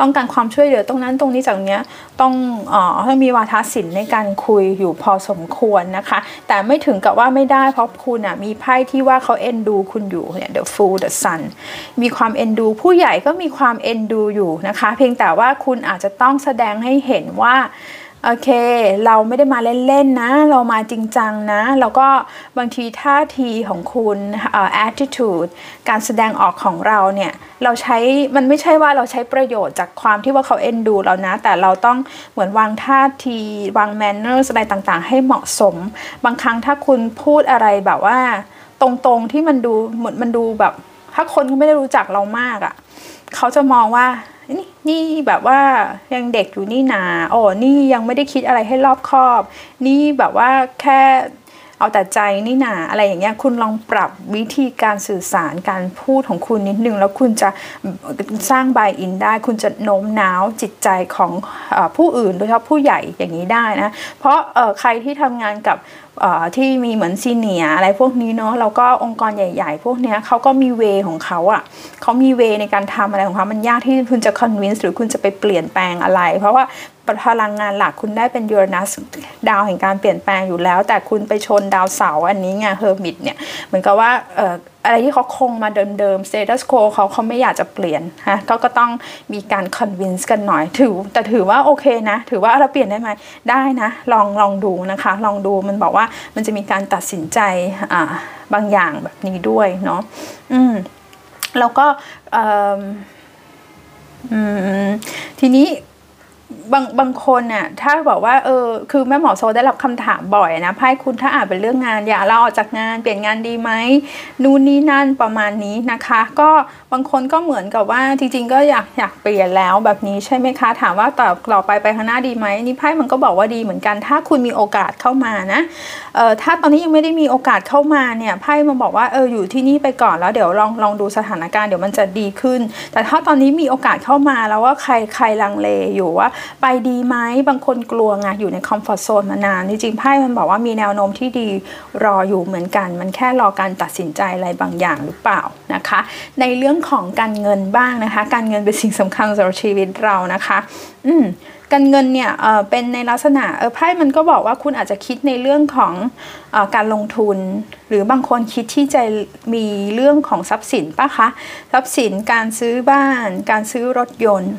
ต้องการความช่วยเหลือตรงนั้นตรงนี้จากเนี้ยต้องเอ่อต้องมีวาทศิลป์ในการคุยอยู่พอสมควรนะคะ แต่ไม่ถึงกับว่าไม่ได้เพราะคุณอะมีไพ่ที่ว่าเขาเอ็นดูคุณอยู่เนี่ย the fool the sun มีความเอ็นดู ผู้ใหญ่ก็มีความเอ็นดูอยู่นะคะ เพียงแต่ว่าคุณอาจจะต้องแสดงให้เห็นว่า โอเค เราไม่ได้มาเล่นๆนะ เรามาจริงจังนะ แล้วก็บางทีท่าทีของคุณ uh, attitude การแสดงออกของเราเนี่ย เราใช้ มันไม่ใช่ว่าเราใช้ประโยชน์จากความที่ว่าเขาเอ็นดูเรานะ แต่เราต้องเหมือนวางท่าที วาง manners อะไรต่างๆ ให้เหมาะสม บางครั้งถ้าคุณพูดอะไรแบบว่า ตรงๆที่มันดูเหมือนมันดูแบบ ถ้าคนเขาไม่ได้รู้จักเรามากอะ่ะ เขาจะมองว่า นี่นี่แบบว่ายังเด็กอยู่นี่นาโอ้นี่ยังไม่ได้คิดอะไรให้รอบคอบ นี่แบบว่าแค่เอาแต่ใจนี่นาอะไรอย่างเงี้ยคุณลองปรับวิธีการสื่อสารการพูดของคุณนิดนึง แล้วคุณจะสร้างบายอินได้ คุณจะโน้มน้าวจิตใจของอผู้อื่นโดยเฉพาะผู้ใหญ่อย่างนี้ได้นะ เพราะใครที่ทำงานกับ ที่มีเหมือนซีเนียอะไรพวกนี้เนาะแล้วก็องค์กรใหญ่ ๆ พวกนี้เขาก็มีเวของเขาอะ่ะเขามี way ในการทำอะไรของเขามันยากที่คุณจะ convince หรือคุณจะไปเปลี่ยนแปลงอะไร เพราะว่าพลังงานหลักคุณได้เป็นยูเรนัสดาวแห่งการเปลี่ยนแปลงอยู่แล้ว แต่คุณไปชนดาวเสาร์อันนี้ไง hermit เนี่ยเหมือนกับว่า อะไรที่เขาคงมาเดิมๆ status quo เขาเขาไม่อยากจะเปลี่ยนฮะก็ก็ต้องมีการ convince กันหน่อยถือ แต่ถือว่าโอเคนะ ถือว่าเราเปลี่ยนได้ไหมได้นะ ลองลองดูนะคะ ลองดูมันบอกว่ามันจะมีการตัดสินใจอ่าบางอย่างแบบนี้ด้วยเนาะอืมแล้วก็ทีนี้ บางบางคนเนี่ยถ้าบอกว่าเออคือแม่หมอโซได้รับคำถามบ่อยนะไพ่คุณถ้าอ่านเป็นเรื่องงานอย่าลาออกจากงานเปลี่ยนงานดีไหมนู่นนี่นั่นประมาณนี้นะคะ ก็บางคนก็เหมือนกับว่าจริงๆ ก็อยากอยากเปลี่ยนแล้วแบบนี้ใช่ไหมคะ ถามว่าต่อต่อไปไปข้างหน้าดีไหมนี่ไพ่มันก็บอกว่าดีเหมือนกัน ถ้าคุณมีโอกาสเข้ามานะเออถ้าตอนนี้ยังไม่ได้มีโอกาสเข้ามาเนี่ยไพ่มันบอกว่าเอออยู่ที่นี่ไปก่อนแล้วเดี๋ยวลองลองดูสถานการณ์เดี๋ยวมันจะดีขึ้น แต่ถ้าตอนนี้มีโอกาสเข้ามาแล้วว่าใครใครลังเลอยู่ว่าไปดีไหมบางคนกลัวไงอยู่ในคอมฟอร์ทโซนมานาน จริงๆไพ่มันบอกว่ามีแนวโน้มที่ดีรออยู่เหมือนกัน มันแค่รอการตัดสินใจอะไรบางอย่างหรือเปล่านะคะ ในเรื่องของการเงินบ้างนะคะ การเงินเป็นสิ่งสำคัญสำหรับชีวิตเรานะคะ อืมการเงินเนี่ยเเป็นในลักษณะเออไพ่มันก็บอกว่าคุณอาจจะคิดในเรื่องของอการลงทุน หรือบางคนคิดที่จะมีเรื่องของทรัพย์สินปะคะ ทรัพย์สินการซื้อบ้าน การซื้อรถยนต์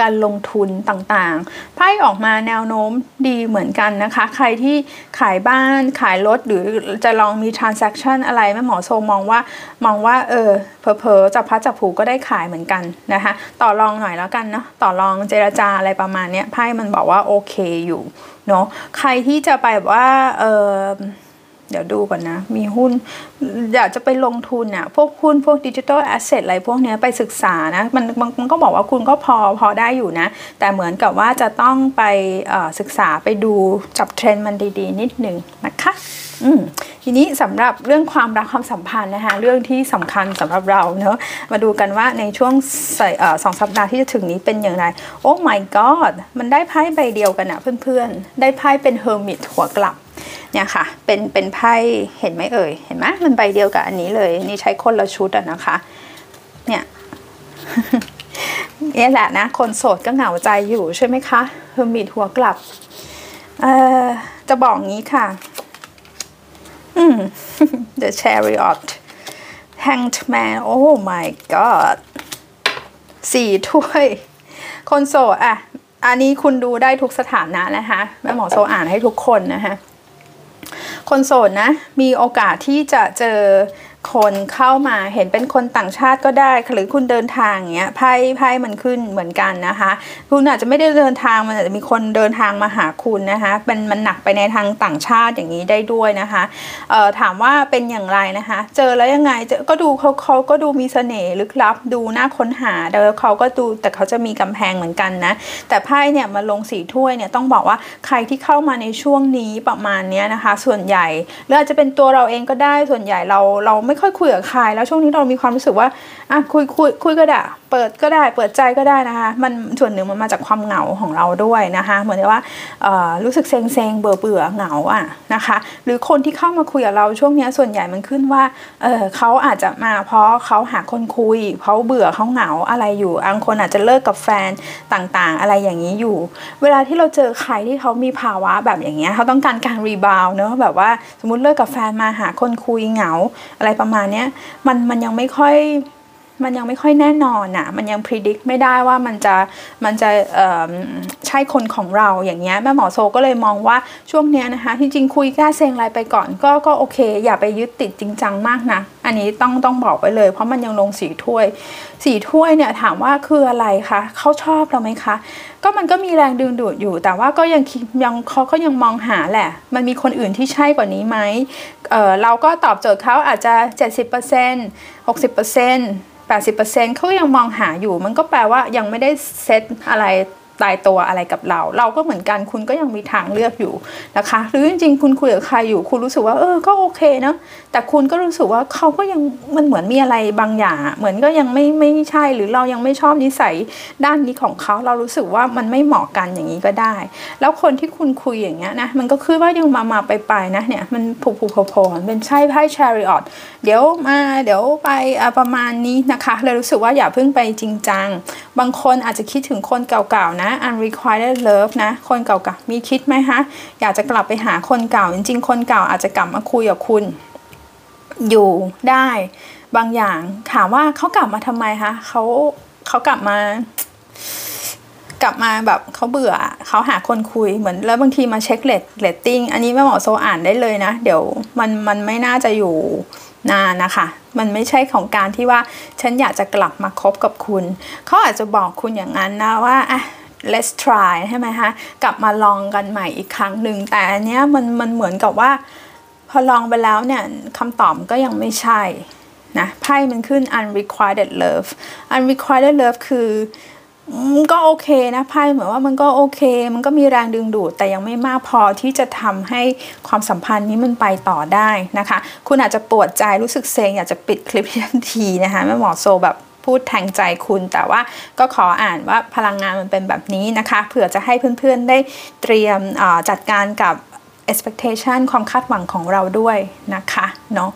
การลงทุนต่างๆ ไพ่ออกมาแนวโน้มดีเหมือนกันนะคะ ใครที่ขายบ้านขายรถหรือจะลองมี transaction อะไรแม่หมอโซมองว่ามองว่าเออเพอๆจับพัดจับผูก็ได้ขายเหมือนกันนะคะ ต่อรองหน่อยแล้วกันเนาะต่อรองเจรจาอะไรประมาณนี้ไพ่มันบอกว่าโอเคอยู่เนาะใครที่จะไปแบบว่าเออ เดี๋ยวดูก่อนนะ มีหุ้น อยากจะไปลงทุนเนี่ยพวกหุ้นพวกดิจิทัลแอสเซทอะไรพวกนี้ไปศึกษานะ มันมันก็บอกว่าคุณก็พอพอได้อยู่นะ แต่เหมือนกับว่าจะต้องไปศึกษาไปดูจับเทรนด์มันดีๆ นิดหนึ่งนะคะอืมทีนี้สำหรับเรื่องความรักความสัมพันธ์นะคะเรื่องที่สำคัญสำหรับเราเนอะมาดูกันว่าในช่วงสองสัปดาห์ที่จะถึงนี้เป็นอย่างไร โอ้ my god มันได้ไพ่ใบเดียวกันอะเพื่อนๆ ได้ไพ่เป็น Hermit หัวกลับ เนี่ยค่ะ เป็นเป็นไพ่เห็นไหมเอ่ย เห็นไหมมันใบเดียวกับอันนี้เลย นี่ใช้คนละชุดอะนะคะ เนี่ยนี่แหละนะ คนโสดก็เหงาใจอยู่ใช่ไหมคะเฮอร์มิตหัวกลับ เอ่อ จะบอกงี้ค่ะ อืม The Chariot Hanged Man oh my god สี่ถ้วย คนโสดอะ อันนี้คุณดูได้ทุกสถานะนะคะ แม่หมอโซอ่านให้ทุกคนนะคะ คนโสดนะ มีโอกาสที่จะเจอ คนเข้ามาเห็นเป็นคนต่างชาติก็ได้ หรือคุณเดินทางเงี้ยไพ่ไพ่มันขึ้นเหมือนกันนะคะ คุณอาจจะไม่ได้เดินทางมันอาจจะมีคนเดินทางมาหาคุณนะคะเป็นมันหนักไปในทางต่างชาติอย่างนี้ได้ด้วยนะคะเอ่อถามว่าเป็นอย่างไรนะคะ เจอแล้วยังไงเจอก็ดูเขาเขาก็ดูมีเสน่ห์ลึกลับดูน่าค้นหาแล้วเขาก็ดูแต่เขาจะมีกำแพงเหมือนกันนะแต่ไพ่เนี่ยมาลงสีถ้วยเนี่ยต้องบอกว่าใครที่เข้ามาในช่วงนี้ประมาณนี้นะคะ ส่วนใหญ่หรืออาจจะเป็นตัวเราเองก็ได้ส่วนใหญ่เราเราไม่ไม่ค่อยคุยกับใครแล้วช่วงนี้เรามีความรู้สึกว่าอะคุยคุยคุยก็ได้เปิดก็ได้เปิดใจก็ได้นะคะ มันส่วนหนึ่งมันมาจากความเหงาของเราด้วยนะคะ เหมือนว่ารู้สึกเซ็งเซ็งเบื่อเบื่อเหงาอะนะคะ หรือคนที่เข้ามาคุยกับเราช่วงนี้ส่วนใหญ่มันขึ้นว่าเออเขาอาจจะมาเพราะเขาหาคนคุยเขาเบื่อเขาเหงาอะไรอยู่บางคนอาจจะเลิกกับแฟนต่างๆ อะไรอย่างนี้อยู่ เวลาที่เราเจอใครที่เขามีภาวะแบบอย่างเงี้ยเขาต้องการการ rebound เนอะแบบว่าสมมติเลิกกับแฟนมาหาคนคุยเหงาอะไรประมาณเนี้ยมันมันยังไม่ค่อย มันยังไม่ค่อยแน่นอนอะมันยังพิจิตรไม่ได้ว่ามันจะมันจะใช่คนของเราอย่างเงี้ยแม่หมอโซก็เลยมองว่าช่วงเนี้ยนะคะที่จริงคุยแก้เซงอะไรไปก่อนก็ก็โอเค อย่าไปยึดติดจริงจังมากนะอันนี้ต้องต้องบอกไปเลย เพราะมันยังลงสีถ้วยสีถ้วยเนี่ยถามว่าคืออะไรคะเขาชอบเราไหมคะก็มันก็มีแรงดึงดูดอยู่ แต่ว่าก็ยังยังเขาก็ยังมองหาแหละ มันมีคนอื่นที่ใช่กว่านี้ไหมเออเราก็ตอบโจทย์เขาอาจจะ 70% 60% 80%เขายังมองหาอยู่ มันก็แปลว่ายังไม่ได้เซตอะไร ตายตัวอะไรกับเรา เราก็เหมือนกันคุณก็ยังมีทางเลือกอยู่นะคะ หรือจริงๆ คุณคุยกับใครอยู่ คุณรู้สึกว่าเออก็โอเคนะแต่คุณก็รู้สึกว่าเขาก็ยังมันเหมือนมีอะไรบางอย่าง เหมือนก็ยังไม่ไม่ใช่หรือเรายังไม่ชอบนิสัยด้านนี้ของเขาเรารู้สึกว่ามันไม่เหมาะกันอย่างนี้ก็ได้ แล้วคนที่คุณคุยอย่างเงี้ยนะมันก็คือว่ายังมามาไปไปนะเนี่ยมันผูกผูกโผล่เป็นใช่ไพ่ชาริออตเดี๋ยวมาเดี๋ยวไปประมาณนี้นะคะเลยรู้สึกว่าอย่าเพิ่งไปจริงจัง บางคนอาจจะคิดถึงคนเก่าๆนะ unrequited love นะ คนเก่าๆมีคิดไหมคะอยากจะกลับไปหาคนเก่า จริง ๆ คนเก่าอาจจะกลับมาคุยกับคุณ อยู่ได้บางอย่าง ถามว่าเขากลับมาทำไมคะเขาเขากลับมากลับมาแบบเขาเบื่อเขาหาคนคุยเหมือนแล้วบางทีมาเช็ค rat- rating อันนี้แม่หมอโซอ่านได้เลยนะ เดี๋ยวมันมันไม่น่าจะอยู่นานนะคะ มันไม่ใช่ของการที่ว่าฉันอยากจะกลับมาคบกับคุณ เขาอาจจะบอกคุณอย่างนั้นนะว่าอะ let's try ใช่ไหมคะกลับมาลองกันใหม่อีกครั้งหนึ่ง แต่อันเนี้ยมันมันเหมือนกับว่า พอลองไปแล้วเนี่ยคำตอบก็ยังไม่ใช่ นะไพ่มันขึ้น unrequited love unrequited love คือก็โอเคนะไพ่เหมือนว่ามันก็โอเค มันก็มีแรงดึงดูดแต่ยังไม่มากพอที่จะทำให้ความสัมพันธ์นี้มันไปต่อได้นะคะ คุณอาจจะปวดใจรู้สึกเซ็งอยากจะปิดคลิปทันทีนะคะแม่หมอโซแบบ พูดแทงใจคุณ แต่ว่าก็ขออ่านว่าพลังงานมันเป็นแบบนี้นะคะ เผื่อจะให้เพื่อนๆได้เตรียมจัดการกับ expectation ความคาดหวังของเราด้วยนะคะเนาะ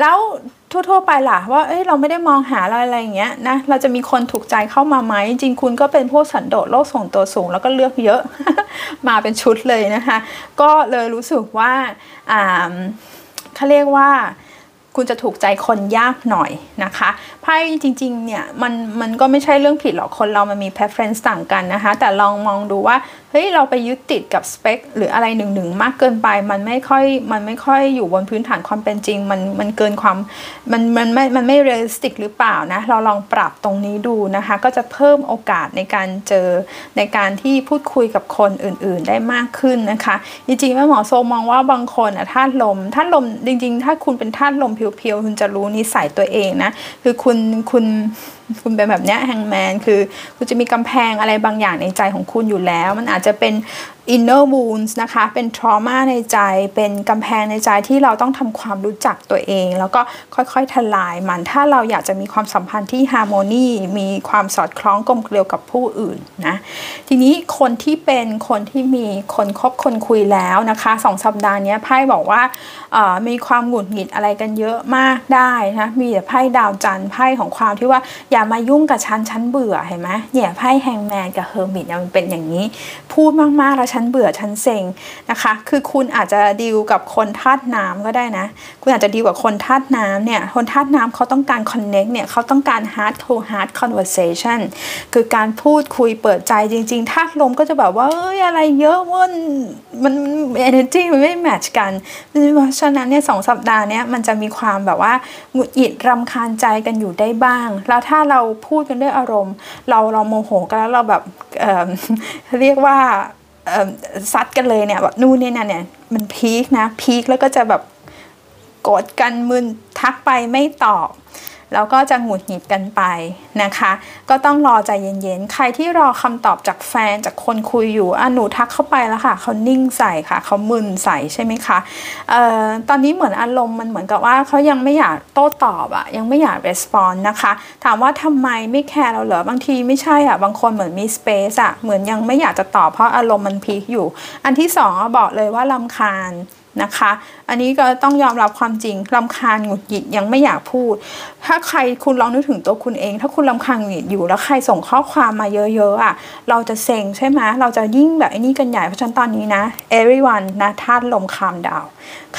แล้วทั่วๆไปล่ะว่าเอ้ยเราไม่ได้มองหาอะไรอะไรอย่างเงี้ยนะเราจะมีคนถูกใจเข้ามาไหมจริงคุณก็เป็นพวกสันโดษโลกส่งตัวสูงแล้วก็เลือกเยอะมาเป็นชุดเลยนะคะ ก็เลยรู้สึกว่าอ่าเขาเรียกว่า คุณจะถูกใจคนยากหน่อยนะคะไพ่จริงๆเนี่ยมันมันก็ไม่ใช่เรื่องผิดหรอกคนเรามันมี preference ต่างกันนะคะ แต่ลองมองดูว่าเฮ้ยเราไปยึดติดกับสเปคหรืออะไรหนึ่งหนึ่งมากเกินไป มันไม่ค่อยมันไม่ค่อยอยู่บนพื้นฐานความเป็นจริง มันมันเกินความมันมันไม่มันไม่เรียลสติกหรือเปล่านะเราลองปรับตรงนี้ดูนะคะ ก็จะเพิ่มโอกาสในการเจอในการที่พูดคุยกับคนอื่น ๆ ได้มากขึ้นนะคะ จริงๆแม่หมอโซมองว่าบางคนอะธาตุลมธาตุลมจริง ๆ ถ้าคุณเป็นธาตุลมเพียวๆคุณจะรู้นิสัยตัวเองนะคือคุณคุณคุณเป็นแบบเนี้ยแฮงแมนคือคุณจะมีกำแพงอะไรบางอย่างในใจของคุณอยู่แล้วมันอาจจะเป็น inner wounds นะคะ เป็น trauma ในใจ เป็นกำแพงในใจที่เราต้องทำความรู้จักตัวเอง แล้วก็ค่อยๆ ทลายมัน ถ้าเราอยากจะมีความสัมพันธ์ที่ฮาร์โมนีมีความสอดคล้องกลมเกลียวกับผู้อื่นนะ ทีนี้คนที่เป็นคนที่มีคนคบคนคุยแล้วนะคะสองสัปดาห์นี้ไพ่บอกว่ามีความหงุดหงิดอะไรกันเยอะมากได้นะ มีแต่ไพ่ดาวจันทร์ไพ่ของความที่ว่าอย่ามายุ่งกับฉันฉันเบื่อเห็นไหมเนี่ยไพ่ Hanged Man กับ Hermit มันเป็นอย่างนี้ พูดมากๆแล้วฉันันเบื่อฉันเซ็งนะคะ คือคุณอาจจะดีลกับคนธาตุน้ำก็ได้นะ คุณอาจจะดีลกับคนธาตุน้ำเนี่ยคนธาตุน้ำเขาต้องการ connect เนี่ยเขาต้องการ heart to heart conversation คือการพูดคุยเปิดใจจริงๆธาตุลมก็จะแบบว่าเอ้ยอะไรเยอะมันมัน energy มันไม่ match กันเพราะฉะนั้นเนี่ยสองสัปดาห์เนี้ยมันจะมีความแบบว่าหงุดหงิดรำคาญใจกันอยู่ได้บ้าง แล้วถ้าเราพูดกันด้วยอารมณ์ เราเราโมโหกันแล้วเราแบบเเรียกว่า ซัดกันเลยเนี่ยแบบนู่นนี่นั่นเนี่ยมันพีคนะพีคแล้วก็จะแบบกดกันมึนทักไปไม่ตอบ แล้วก็จะหงุดหงิดกันไปนะคะ ก็ต้องรอใจเย็นๆ ใครที่รอคำตอบจากแฟนจากคนคุยอยู่อะหนูทักเข้าไปแล้วค่ะเขานิ่งใส่ค่ะเขามึนใส่ใช่ไหมคะเอ่อตอนนี้เหมือนอารมณ์มันเหมือนกับว่าเขายังไม่อยากโต้ตอบอะยังไม่อยากรีสปอนส์นะคะ ถามว่าทำไมไม่แคร์เราเหรอบางทีไม่ใช่อะบางคนเหมือนมีสเปซอะเหมือนยังไม่อยากจะตอบเพราะอารมณ์มันพีคอยู่ อันที่สองบอกเลยว่าลำคาญ นะคะ อันนี้ก็ต้องยอมรับความจริงลำคาญหงุดหงิดยังไม่อยากพูด ถ้าใครคุณลองนึกถึงตัวคุณเอง ถ้าคุณลำคาญหงุดหงิดอยู่แล้วใครส่งข้อความมาเยอะๆอะ เราจะเซ็งใช่ไหมเราจะยิ่งแบบไอ้นี่กันใหญ่เพราะฉะนั้นตอนนี้นะ everyone นะธาตุลมคามดาว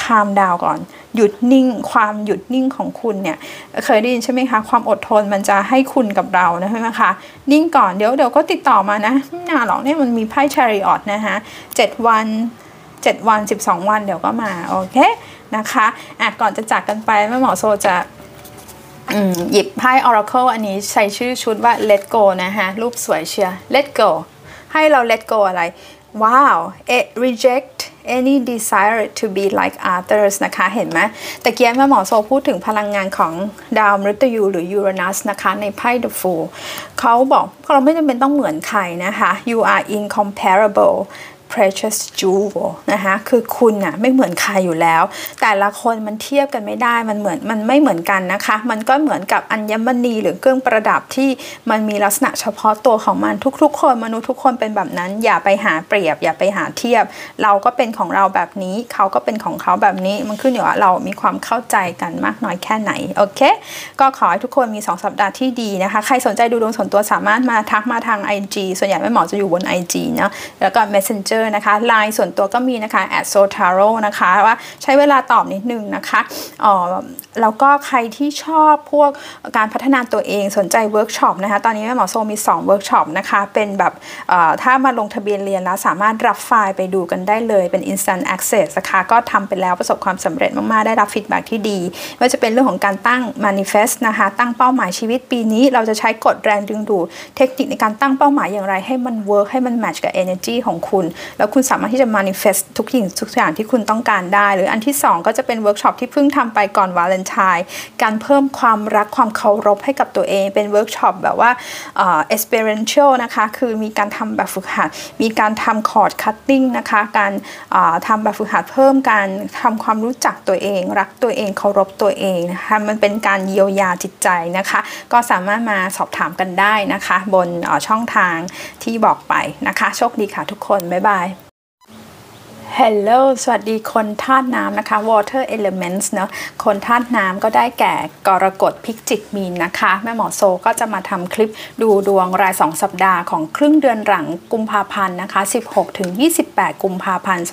คามดาวก่อน หยุดนิ่ง ความหยุดนิ่งของคุณเนี่ย เคยได้ยินใช่ไหมคะ ความอดทนมันจะให้คุณกับเรานะใช่ไหมคะ นิ่งก่อน เดี๋ยวเดี๋ยวก็ติดต่อมานะไม่นานหรอกเนี่ยมันมีไพ่ชาริออตนะคะเจ็ดวัน 7 วัน 12 วันเดี๋ยวก็มา โอเคนะคะอะก่อนจะจากกันไปแม่หมอโซจะหยิบไพ่ Oracle อันนี้ใช้ชื่อชุดว่า Let Go นะคะรูปสวยเชียร์ Let Go ให้เรา Let Go อะไร ว้าว it reject any desire to be like others นะคะ เห็นไหมแต่เกียร์แม่หมอโซพูดถึงพลังงานของดาวมฤตยูหรือยูเรนัสนะคะ ในไพ่ The Fool เขาบอกเราไม่จำเป็นต้องเหมือนใครนะคะ you are incomparable precious jewel นะคะคือคุณน่ะไม่เหมือนใครอยู่แล้ว แต่ละคนมันเทียบกันไม่ได้มันเหมือนมันไม่เหมือนกันนะคะ มันก็เหมือนกับอัญมณีหรือเครื่องประดับที่มันมีลักษณะเฉพาะตัวของมันทุก ๆ คนมนุษย์ทุกคนเป็นแบบนั้น อย่าไปหาเปรียบ อย่าไปหาเทียบ เราก็เป็นของเราแบบนี้ เขาก็เป็นของเขาแบบนี้มันขึ้นอยู่ว่าเรามีความเข้าใจกันมากน้อยแค่ไหนโอเค ก็ขอให้ทุกคนมี 2 สัปดาห์ที่ดีนะคะ ใครสนใจดูดวงส่วนตัวสามารถมาทักมาทาง IG ส่วนใหญ่แม่หมอจะอยู่บน IG เนาะแล้วก็ Messenger นะคะไลน์ส่วนตัวก็มีนะคะ at sotaro นะคะว่าใช้เวลาตอบนิดนึงนะคะอ๋อแล้วก็ใครที่ชอบพวกการพัฒนาตัวเองสนใจเวิร์กช็อปนะคะตอนนี้แม่หมอโซมี2เวิร์กช็อปนะคะเป็นแบบถ้ามาลงทะเบียนเรียนแล้วสามารถรับไฟล์ไปดูกันได้เลยเป็น instant access นะคะก็ทำไปแล้วประสบความสำเร็จมาก ๆ ได้รับ feedback ที่ดีว่าจะเป็นเรื่องของการตั้ง manifest นะคะตั้งเป้าหมายชีวิตปีนี้ เราจะใช้กฎแรงดึงดูดเทคนิคในการตั้งเป้าหมายอย่างไรให้มัน work ให้มัน match กับ energy ของคุณแล้วคุณสามารถที่จะ manifest ทุกอย่างทุกอย่างที่คุณต้องการได้ หรืออันที่ 2 ก็จะเป็นเวิร์กช็อปที่เพิ่งทำไปก่อนวาเลนไทน์การเพิ่มความรักความเคารพให้กับตัวเองเป็นเวิร์กช็อปแบบว่า experiential นะคะคือมีการทำแบบฝึกหัด มีการทำ cord cutting นะคะการทำแบบฝึกหัดเพิ่มการทำความรู้จักตัวเอง รักตัวเองเคารพตัวเองนะคะมันเป็นการเยียวยาจิตใจนะคะ ก็สามารถมาสอบถามกันได้นะคะ บนช่องทางที่บอกไปนะคะ โชคดีค่ะทุกคน บ๊ายบาย Bye. Hello สวัสดีคนธาตุน้ำนะคะ Water Elements เนาะคนธาตุน้ำก็ได้แก่กรกฎพิกจิกมีนนะคะ แม่หมอโซก็จะมาทำคลิปดูดวงราย 2 สัปดาห์ของครึ่งเดือนหลังกุมภาพันธ์นะคะ 16 ถึง 28 กุมภาพันธ์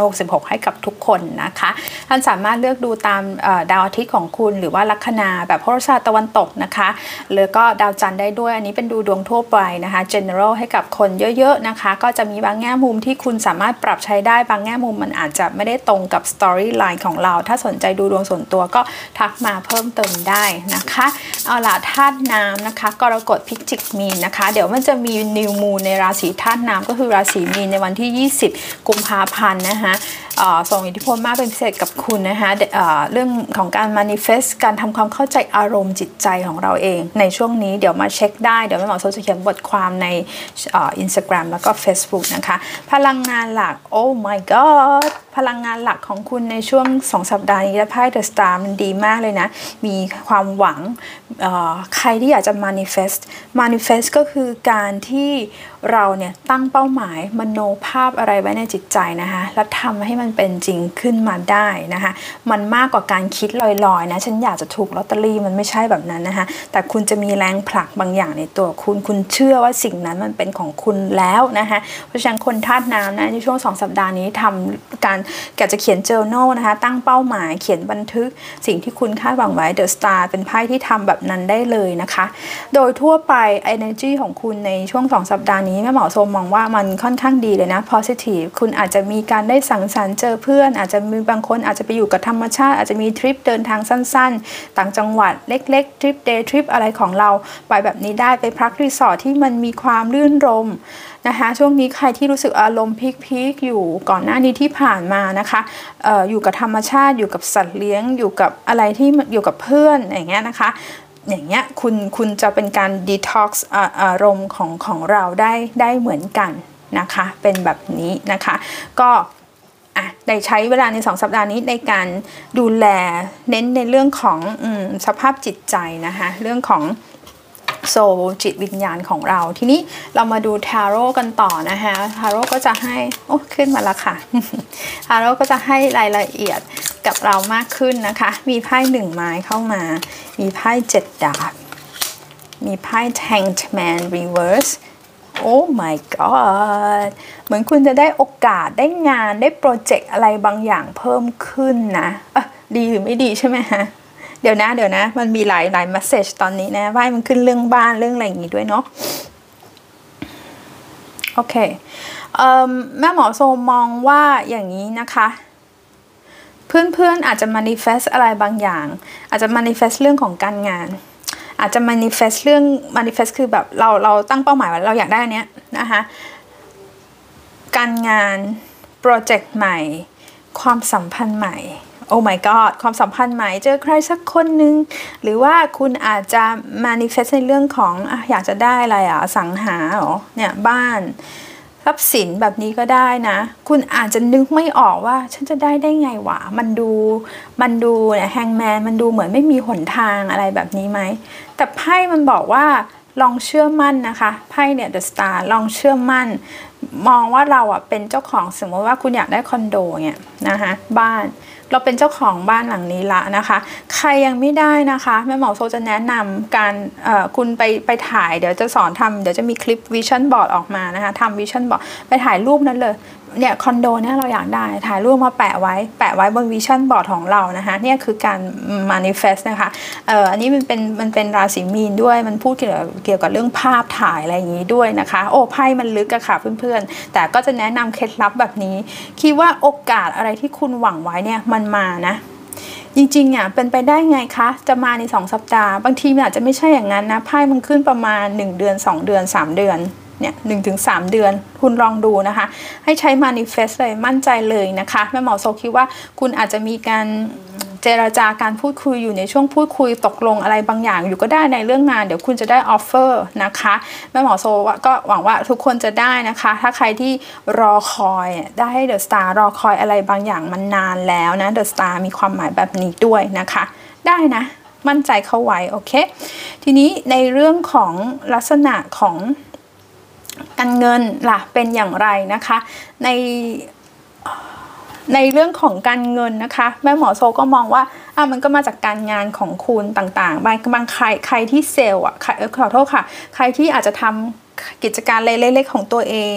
2566 ให้กับทุกคนนะคะ ท่านสามารถเลือกดูตามดาวอาทิตย์ของคุณหรือว่าลัคนาแบบโหราศาสตร์ตะวันตกนะคะหรือก็ดาวจันทร์ได้ด้วย อันนี้เป็นดูดวงทั่วไปนะคะ general ให้กับคนเยอะๆนะคะ ก็จะมีบางแง่มุมที่คุณสามารถปรับใช้ได้บางแง่มุมมันอาจจะไม่ได้ตรงกับสตอรี่ไลน์ของเรา ถ้าสนใจดูดวงส่วนตัวก็ทักมาเพิ่มเติมได้นะคะ เอาล่ะธาตุน้ำนะคะ กรกฎพิจิกมีนนะคะ เดี๋ยวมันจะมี new moon ในราศีธาตุน้ำก็คือราศีมีนในวันที่ 20 กุมภาพันธ์นะคะส่งอิทธิพลมากเป็นพิเศษกับคุณนะคะเรื่องของการ manifest การทำความเข้าใจอารมณ์จิตใจของเราเอง ในช่วงนี้เดี๋ยวมาเช็คได้เดี๋ยวแม่หมอโซจะเขียนบทความในอินสตาแกรมแล้วก็ Facebook นะคะ พลังงานหลัก oh my god Star. พลังงานหลักของคุณในช่วง 2 สัปดาห์นี้และไพ่ The Star มันดีมากเลยนะ มีความหวังใครที่อยากจะ manifest manifest ก็คือการที่เราเนี่ยตั้งเป้าหมายมโนภาพอะไรไว้ในจิตใจนะคะ แล้วทำให้มันเป็นจริงขึ้นมาได้นะคะ มันมากกว่าการคิดลอยๆนะ ฉันอยากจะถูกลอตเตอรี่มันไม่ใช่แบบนั้นนะคะ แต่คุณจะมีแรงผลักบางอย่างในตัวคุณ คุณเชื่อว่าสิ่งนั้นมันเป็นของคุณแล้วนะคะ เพราะฉะนั้นคนธาตุน้ำนะในช่วง 2 สัปดาห์นี้ทำการแกจะเขียน journal นะคะ ตั้งเป้าหมายเขียนบันทึก สิ่งที่คุณคาดหวังไว้ The Star เป็นไพ่ที่ทำแบบนั้นได้เลยนะคะ โดยทั่วไป energy ของคุณในช่วง 2 สัปดาห์นี้แม่หมอโซมองว่ามันค่อนข้างดีเลยนะ positive คุณอาจจะมีการได้สังสรรค์เจอเพื่อน อาจจะมีบางคนอาจจะไปอยู่กับธรรมชาติอาจจะมีทริปเดินทางสั้นๆ ต่างจังหวัดเล็กๆ ทริป day trip อะไรของเราไปแบบนี้ได้ไปพักรีสอร์ทที่มันมีความรื่นรมย์ นะคะช่วงนี้ใครที่รู้สึกอารมณ์พีคๆอยู่ก่อนหน้านี้ที่ผ่านมานะคะอออยู่กับธรรมชาติอยู่กับสัตว์เลี้ยง อยู่กับอะไรที่อยู่กับเพื่อนอย่างเงี้ยนะคะอย่างเงี้ยคุณคุณจะเป็นการดีท็อกซ์อารมณ์ของของเราได้ได้เหมือนกันนะคะเป็นแบบนี้นะคะก็อะได้ใช้เวลาใน 2 สัปดาห์นี้ในการดูแลเน้นในเรื่องของอสภาพจิตใจนะคะเรื่องของ โซจิตวิญญาณของเรา ทีนี้เรามาดูทาโร่กันต่อนะคะทาโร่ก็จะให้ โอ้ขึ้นมาแล้วค่ะทาโร่ก็จะให้รายละเอียดกับเรามากขึ้นนะคะ มีไพ่หนึ่งไม้เข้ามา มีไพ่เจ็ดดาบ มีไพ่ Tanked Man Reverse โอ้ my god เหมือนคุณจะได้โอกาสได้งานได้โปรเจกต์อะไรบางอย่างเพิ่มขึ้นนะะดีหรือไม่ดีใช่ไหมฮะ เดี๋ยวนะ เดี๋ยวนะ มันมีหลายหลายมสเซจตอนนี้นะว่ามันขึ้นเรื่องบ้านเรื่องอะไรอย่างงี้ด้วยเนาะโอเคแม่หมอโซมองว่าอย่างนี้นะคะ เพื่อนๆอาจจะ manifest อะไรบางอย่าง อาจจะ manifest เรื่องของการงานอาจจะ manifest เรื่อง manifest คือแบบเราเราตั้งเป้าหมายว่าเราอยากได้อันเนี้ยนะคะการงาน โปรเจกต์ใหม่ ความสัมพันธ์ใหม่ โอ้ my god ความสัมพันธ์ใหม่เจอใครสักคนหนึ่งหรือว่าคุณอาจจะ manifest ในเรื่องของออยากจะได้อะไรอะสังหาหรอเนี่ยบ้านทรัพย์สินแบบนี้ก็ได้นะ คุณอาจจะนึกไม่ออกว่า ฉันจะได้ได้ไงวะ มันดูมันดูเนี่ยแฮงแมนมันดูเหมือนไม่มีหนทางอะไรแบบนี้ไหม แต่ไพ่มันบอกว่าลองเชื่อมั่นนะคะไพ่เนี่ยเดอะสตาร์ลองเชื่อมั่น มองว่าเราอะเป็นเจ้าของสมมติว่าคุณอยากได้คอนโดเนี่ยนะคะบ้าน เราเป็นเจ้าของบ้านหลังนี้ละนะคะ ใครยังไม่ได้นะคะแม่หมอโซจะแนะนำการคุณไปไปถ่ายเดี๋ยวจะสอนทำเดี๋ยวจะมีคลิป vision board ออกมานะคะทำ vision board ไปถ่ายรูปนั้นเลย เนี่ยคอนโดเนี่ยเราอยากได้ถ่ายรูปมาแปะไว้แปะไว้บน vision board ของเรานะคะเนี่ยคือการ manifest นะคะเอ่ออันนี้มันเป็นมันเป็นราศีมีนด้วยมันพูดเกี่ยวกับเกี่ยวกับเรื่องภาพถ่ายอะไรอย่างนี้ด้วยนะคะ โอ้ไพ่มันลึกอะค่ะเพื่อนๆ แต่ก็จะแนะนำเคล็ดลับแบบนี้ คิดว่าโอกาสอะไรที่คุณหวังไว้เนี่ยมันมานะจริงๆอะเป็นไปได้ไงคะ จะมาใน 2 สัปดาห์ บางทีมันอาจจะไม่ใช่อย่างนั้นนะไพ่มันขึ้นประมาณ 1 เดือน 2 เดือน 3 เดือน เนี่ยหนึ่งถึงสามเดือน คุณลองดูนะคะ ให้ใช้ manifest เลยมั่นใจเลยนะคะ แม่หมอโซคิดว่าคุณอาจจะมีการเจราจาการพูดคุยอยู่ในช่วงพูดคุยตกลงอะไรบางอย่างอยู่ก็ได้ในเรื่องงาน เดี๋ยวคุณจะได้ออฟเฟอร์นะคะแม่หมอโซก็หวังว่าทุกคนจะได้นะคะ ถ้าใครที่รอคอยได้ให้ The Star รอคอยอะไรบางอย่างมันนานแล้วนะ The Star มีความหมายแบบนี้ด้วยนะคะ ได้นะ มั่นใจเข้าไว้โอเค ทีนี้ในเรื่องของลักษณะของ การเงินล่ะเป็นอย่างไรนะคะ ในในเรื่องของการเงินนะคะ แม่หมอโซก็มองว่าอะมันก็มาจากการงานของคุณต่างๆ บางบางใครใครที่เซลล์อะขอโทษค่ะ ใครที่อาจจะทำ กิจการเล็กๆของตัวเอง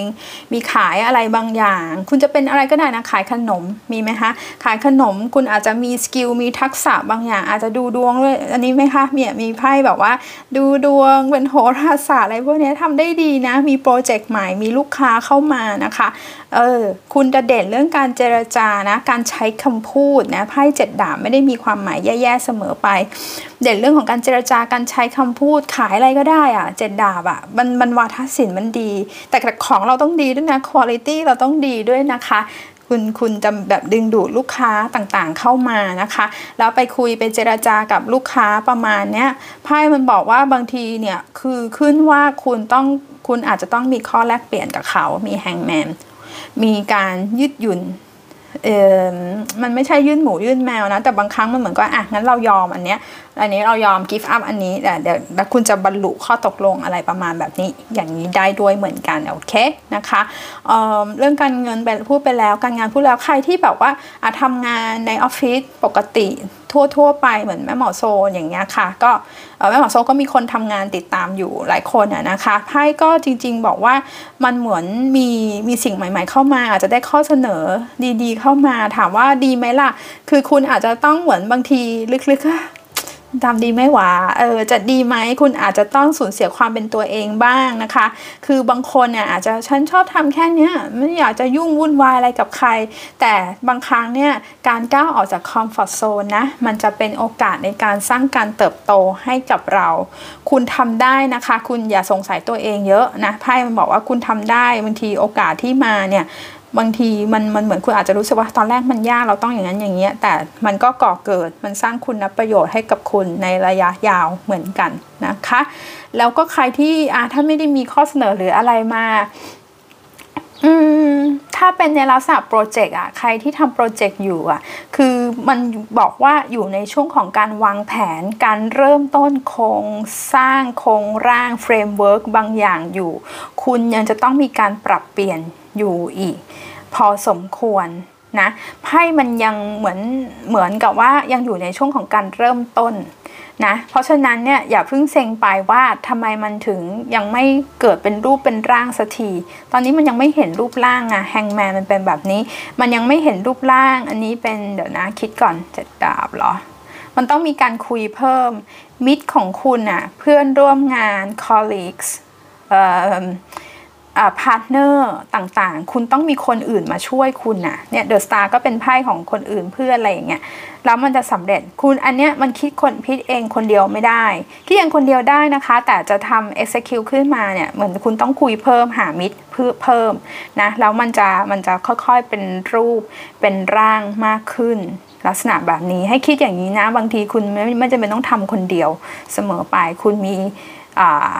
มีขายอะไรบางอย่าง คุณจะเป็นอะไรก็ได้นะ ขายขนม มีไหมคะ ขายขนม คุณอาจจะมีสกิล มีทักษะบางอย่าง อาจจะดูดวงด้วย อันนี้ไหมคะมีมีไพ่แบบว่า ดูดวง เป็นโหราศาสตร์อะไรพวกนี้ทำได้ดีนะ มีโปรเจกต์ใหม่ มีลูกค้าเข้ามานะคะเออคุณจะเด่นเรื่องการเจรจานะการใช้คำพูดนะไพ่เจ็ดดาบไม่ได้มีความหมายแย่ๆเสมอไป เด่นเรื่องของการเจรจาการใช้คำพูดขายอะไรก็ได้อะเจ็ดดาบอะมันมันวาทศิลป์มันดี แต่ของเราต้องดีด้วยนะคุณภาพเราต้องดีด้วยนะคะคุณคุณจะแบบดึงดูดลูกค้าต่างๆเข้ามานะคะ แล้วไปคุยไปเจราจากับลูกค้าประมาณเนี้ยไพ่มันบอกว่าบางทีเนี่ยคือขึ้นว่าคุณต้องคุณอาจจะต้องมีข้อแลกเปลี่ยนกับเขา มีแฮงแมน มีการยืดหยุ่นเออมันไม่ใช่ยื่นหมูยื่นแมวนะ แต่บางครั้งมันเหมือนก็อะงั้นเรายอมอันเนี้ย อันนี้เรายอมกิฟต์อัพอันนี้แต่เดี๋ยวคุณจะบรรลุข้อตกลงอะไรประมาณแบบนี้ อย่างนี้ได้ด้วยเหมือนกันโอเคนะคะเเรื่องการเงินไปพูดไปแล้ว การงานพูดแล้วใครที่แบบว่าอาทำงานในออฟฟิศปกติ ทั่ว ๆ ไปเหมือนแม่หมอโซนอย่างเงี้ยค่ะ ก็แม่หมอโซก็มีคนทำงานติดตามอยู่หลายคนนะคะไพ่ก็จริง ๆ บอกว่ามันเหมือนมีมีสิ่งใหม่ ๆ เข้ามาอาจจะได้ข้อเสนอดีๆ เข้ามาถามว่าดีไหมล่ะ คือคุณอาจจะต้องเหมือนบางทีลึกๆ ทำดีไม่หวาเออจะดีไหมคุณอาจจะต้องสูญเสียความเป็นตัวเองบ้างนะคะ คือบางคนเนี่ยอาจจะฉันชอบทำแค่เนี้ยไม่อยากจะยุ่งวุ่นวายอะไรกับใคร แต่บางครั้งเนี่ยการก้าวออกจากคอมฟอร์ทโซนนะมันจะเป็นโอกาสในการสร้างการเติบโตให้กับเรา คุณทำได้นะคะ คุณอย่าสงสัยตัวเองเยอะนะไพ่มันบอกว่าคุณทำได้บางทีโอกาสที่มาเนี่ย บางทีมันมันเหมือนคุณอาจจะรู้สึกว่าตอนแรกมันยากเราต้องอย่างนั้นอย่างเงี้ยแต่มันก็ก่อเกิดมันสร้างคุณประโยชน์ให้กับคุณในระยะยาวเหมือนกันนะคะ แล้วก็ใครที่อ่าถ้าไม่ได้มีข้อเสนอหรืออะไรมาอืมถ้าเป็นในลักษณะโปรเจกต์อะใครที่ทำโปรเจกต์อยู่อะคือมันบอกว่าอยู่ในช่วงของการวางแผนการเริ่มต้นโครงสร้างโครงร่าง framework บางอย่างอยู่ คุณยังจะต้องมีการปรับเปลี่ยน อยู่อีก พอสมควรนะไพ่มันยังเหมือนเหมือนกับว่ายังอยู่ในช่วงของการเริ่มต้นนะเพราะฉะนั้นเนี่ยอย่าเพิ่งเซ็งไปว่าทำไมมันถึงยังไม่เกิดเป็นรูปเป็นร่างสักทีตอนนี้มันยังไม่เห็นรูปร่างอะ Hanged Man มันเป็นแบบนี้ มันยังไม่เห็นรูปร่างอันนี้เป็นเดี๋ยวนะคิดก่อนเจ็ดดาบเหรอ มันต้องมีการคุยเพิ่มมิตรของคุณอะเพื่อนร่วมงาน colleagues เอ่อ partner ต่างๆ คุณต้องมีคนอื่นมาช่วยคุณนะเนี่ย The Star ก็เป็นไพ่ของคนอื่นเพื่ออะไรอย่างเงี้ยแล้วมันจะสำเร็จคุณอันเนี้ยมันคิดคนคิดเองคนเดียวไม่ได้คิดเองคนเดียวได้นะคะ แต่จะทำ execute ขึ้นมาเนี่ยเหมือนคุณต้องคุยเพิ่มหามิตรเพื่อเพิ่มนะแล้วมันจะมันจะค่อยๆเป็นรูปเป็นร่างมากขึ้น ลักษณะแบบนี้ให้คิดอย่างนี้นะ บางทีคุณไม่ไม่จำเป็นต้องทำคนเดียวเสมอไปคุณมีอ่า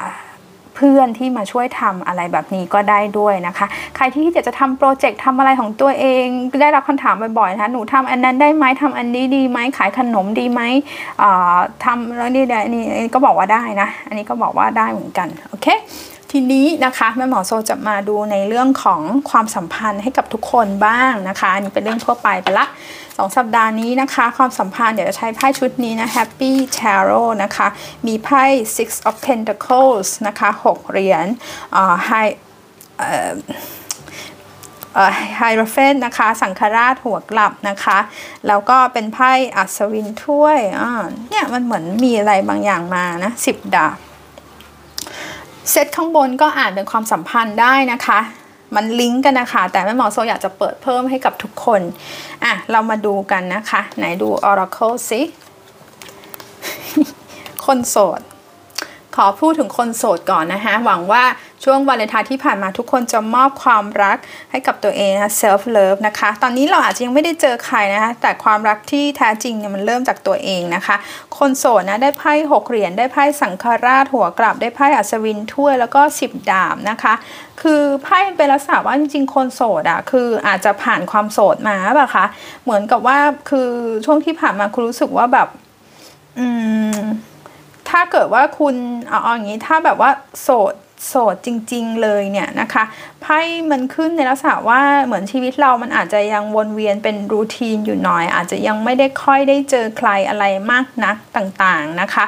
เพื่อนที่มาช่วยทำอะไรแบบนี้ก็ได้ด้วยนะคะ ใครที่อยากจะทำโปรเจกต์ทำอะไรของตัวเองได้รับคำถามบ่อยๆนะคะหนูทำอันนั้นได้ไหมทำอันนี้ดีไหมขายขนมดีไหมทำแล้วนี่นี่ก็บอกว่าได้นะ อันนี้ก็บอกว่าได้เหมือนกันโอเคทีนี้นะคะแม่หมอโซจะมาดูในเรื่องของความสัมพันธ์ให้กับทุกคนบ้างนะคะอันนี้เป็นเรื่องทั่วไปไปละ สองสัปดาห์นี้นะคะ ความสัมพันธ์เดี๋ยวจะใช้ไพ่ชุดนี้นะ Happy Tarot นะคะ มีไพ่ Six of Pentacles นะคะ 6 เหรียญอ่า High ไฮโรเฟนนะคะ สังฆราชหัวกลับนะคะ แล้วก็เป็นไพ่อัศวินถ้วยอ่าเนี่ยมันเหมือนมีอะไรบางอย่างมานะสิบดาบเซตข้างบนก็อ่านเป็นความสัมพันธ์ได้นะคะ มันลิงก์กันนะคะ แต่แม่หมอโซอยากจะเปิดเพิ่มให้กับทุกคนอะเรามาดูกันนะคะ ไหนดู Oracle สิคนโสด ขอพูดถึงคนโสดก่อนนะคะ หวังว่าช่วงวาเลนไทน์ที่ผ่านมาทุกคนจะมอบความรักให้กับตัวเองนะ self love นะคะ ตอนนี้เราอาจจะยังไม่ได้เจอใครนะคะ แต่ความรักที่แท้จริงเนี่ยมันเริ่มจากตัวเองนะคะ คนโสดนะได้ไพ่หกเหรียญ ได้ไพ่สังฆราชหัวกลับ ได้ไพ่อัศวินถ้วยแล้วก็สิบดาบนะคะ คือไพ่เป็นลักษณะว่าจริงๆคนโสดอะคืออาจจะผ่านความโสดมาแบบคะเหมือนกับว่าคือช่วงที่ผ่านมาคุณรู้สึกว่าแบบ อืม ถ้าเกิดว่าคุณเอาอย่างนี้ถ้าแบบว่าโสดโสดจริง ๆ เลยเนี่ยนะคะไพ่มันขึ้นในลักษณะว่าเหมือนชีวิตเรามันอาจจะยังวนเวียนเป็นรูทีนอยู่หน่อย อาจจะยังไม่ได้ค่อยได้เจอใครอะไรมากนักต่างๆนะคะ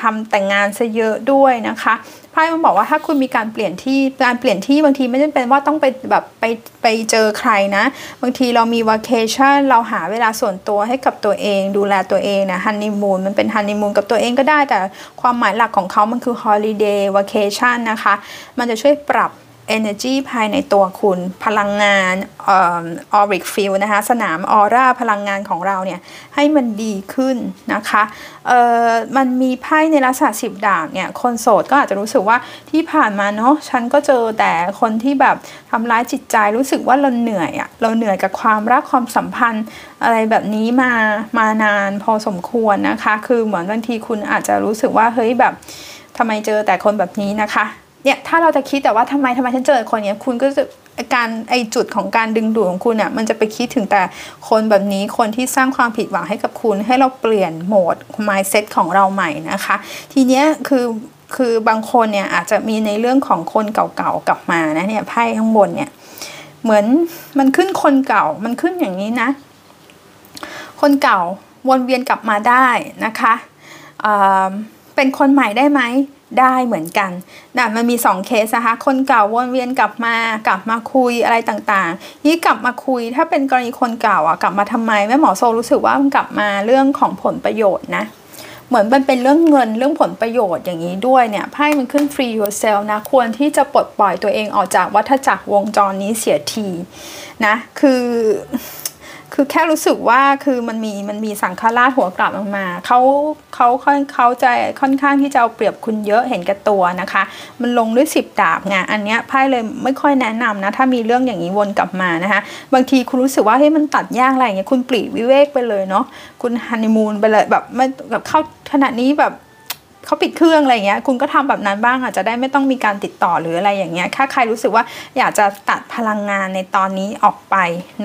ทำแต่งงานซะเยอะด้วยนะคะไพ่มันบอกว่าถ้าคุณมีการเปลี่ยนที่การเปลี่ยนที่บางทีไม่จำเป็นว่าต้องไปแบบไปไปเจอใครนะ บางทีเรามี vacation เราหาเวลาส่วนตัวให้กับตัวเอง ดูแลตัวเองนะฮันนีมูนมันเป็นฮันนีมูนกับตัวเองก็ได้ แต่ความหมายหลักของเขามันคือ holiday vacation นะคะ มันจะช่วยปรับ energy ภายในตัวคุณ พลังงานอauric field นะคะ สนามออร่าพลังงานของเราเนี่ย ให้มันดีขึ้นนะคะเอ่อมันมีไพ่ในลักษณะสิบดาบเนี่ย คนโสดก็อาจจะรู้สึกว่าที่ผ่านมาเนาะฉันก็เจอแต่คนที่แบบทำร้ายจิตใจรู้สึกว่าเราเหนื่อยอะเราเหนื่อยกับความรักความสัมพันธ์อะไรแบบนี้มามานานพอสมควรนะคะ คือเหมือนบางทีคุณอาจจะรู้สึกว่าเฮ้ยแบบทำไมเจอแต่คนแบบนี้นะคะ เนี่ยถ้าเราจะคิดแต่ว่าทำไมทำไมฉันเจอคนเนี้ยคุณก็จะการไอจุดของการดึงดูดของคุณอะมันจะไปคิดถึงแต่คนแบบนี้คนที่สร้างความผิดหวังให้กับคุณ ให้เราเปลี่ยนโหมด mindset ของเราใหม่นะคะ ทีเนี้ยคือคือบางคนเนี่ยอาจจะมีในเรื่องของคนเก่าๆกลับมานะเนี่ยไพ่ข้างบนเนี่ยเหมือนมันขึ้นคนเก่ามันขึ้นอย่างนี้นะ คนเก่าวนเวียนกลับมาได้นะคะเป็นคนใหม่ได้ไหม ได้เหมือนกันนะมันมี2เคสนะคะ คนเก่าวนเวียนกลับมากลับมาคุยอะไรต่างๆนี่กลับมาคุยถ้าเป็นกรณีคนเก่าอะกลับมาทำไมแม่หมอโซรู้สึกว่ามันกลับมาเรื่องของผลประโยชน์นะเหมือนมันเป็นเรื่องเงินเรื่องผลประโยชน์อย่างนี้ด้วยเนี่ยไพ่มันขึ้น free yourself นะ ควรที่จะปลดปล่อยตัวเองออกจากวัฏจักรวงจรนี้เสียทีนะ คือ คือแค่รู้สึกว่าคือมันมีมันมีสังฆราชหัวกลับออกมาเขาเขาเขาเขาจะค่อนข้างที่จะเอาเปรียบคุณเยอะเห็นแก่ตัวนะคะ มันลงด้วยสิบดาบไงอันเนี้ยไพ่เลยไม่ค่อยแนะนำนะ ถ้ามีเรื่องอย่างนี้วนกลับมานะคะ บางทีคุณรู้สึกว่าเฮ้ยมันตัดยากอะไรอย่างเงี้ยคุณปลีวิเวกไปเลยเนาะคุณฮันนีมูนไปเลยแบบไม่แบบเข้าขณะนี้แบบ เขาปิดเครื่องอะไรเงี้ยคุณก็ทำแบบนั้นบ้างอาจจะได้ไม่ต้องมีการติดต่อหรืออะไรอย่างเงี้ยถ้าใครรู้สึกว่าอยากจะตัดพลังงานในตอนนี้ออกไป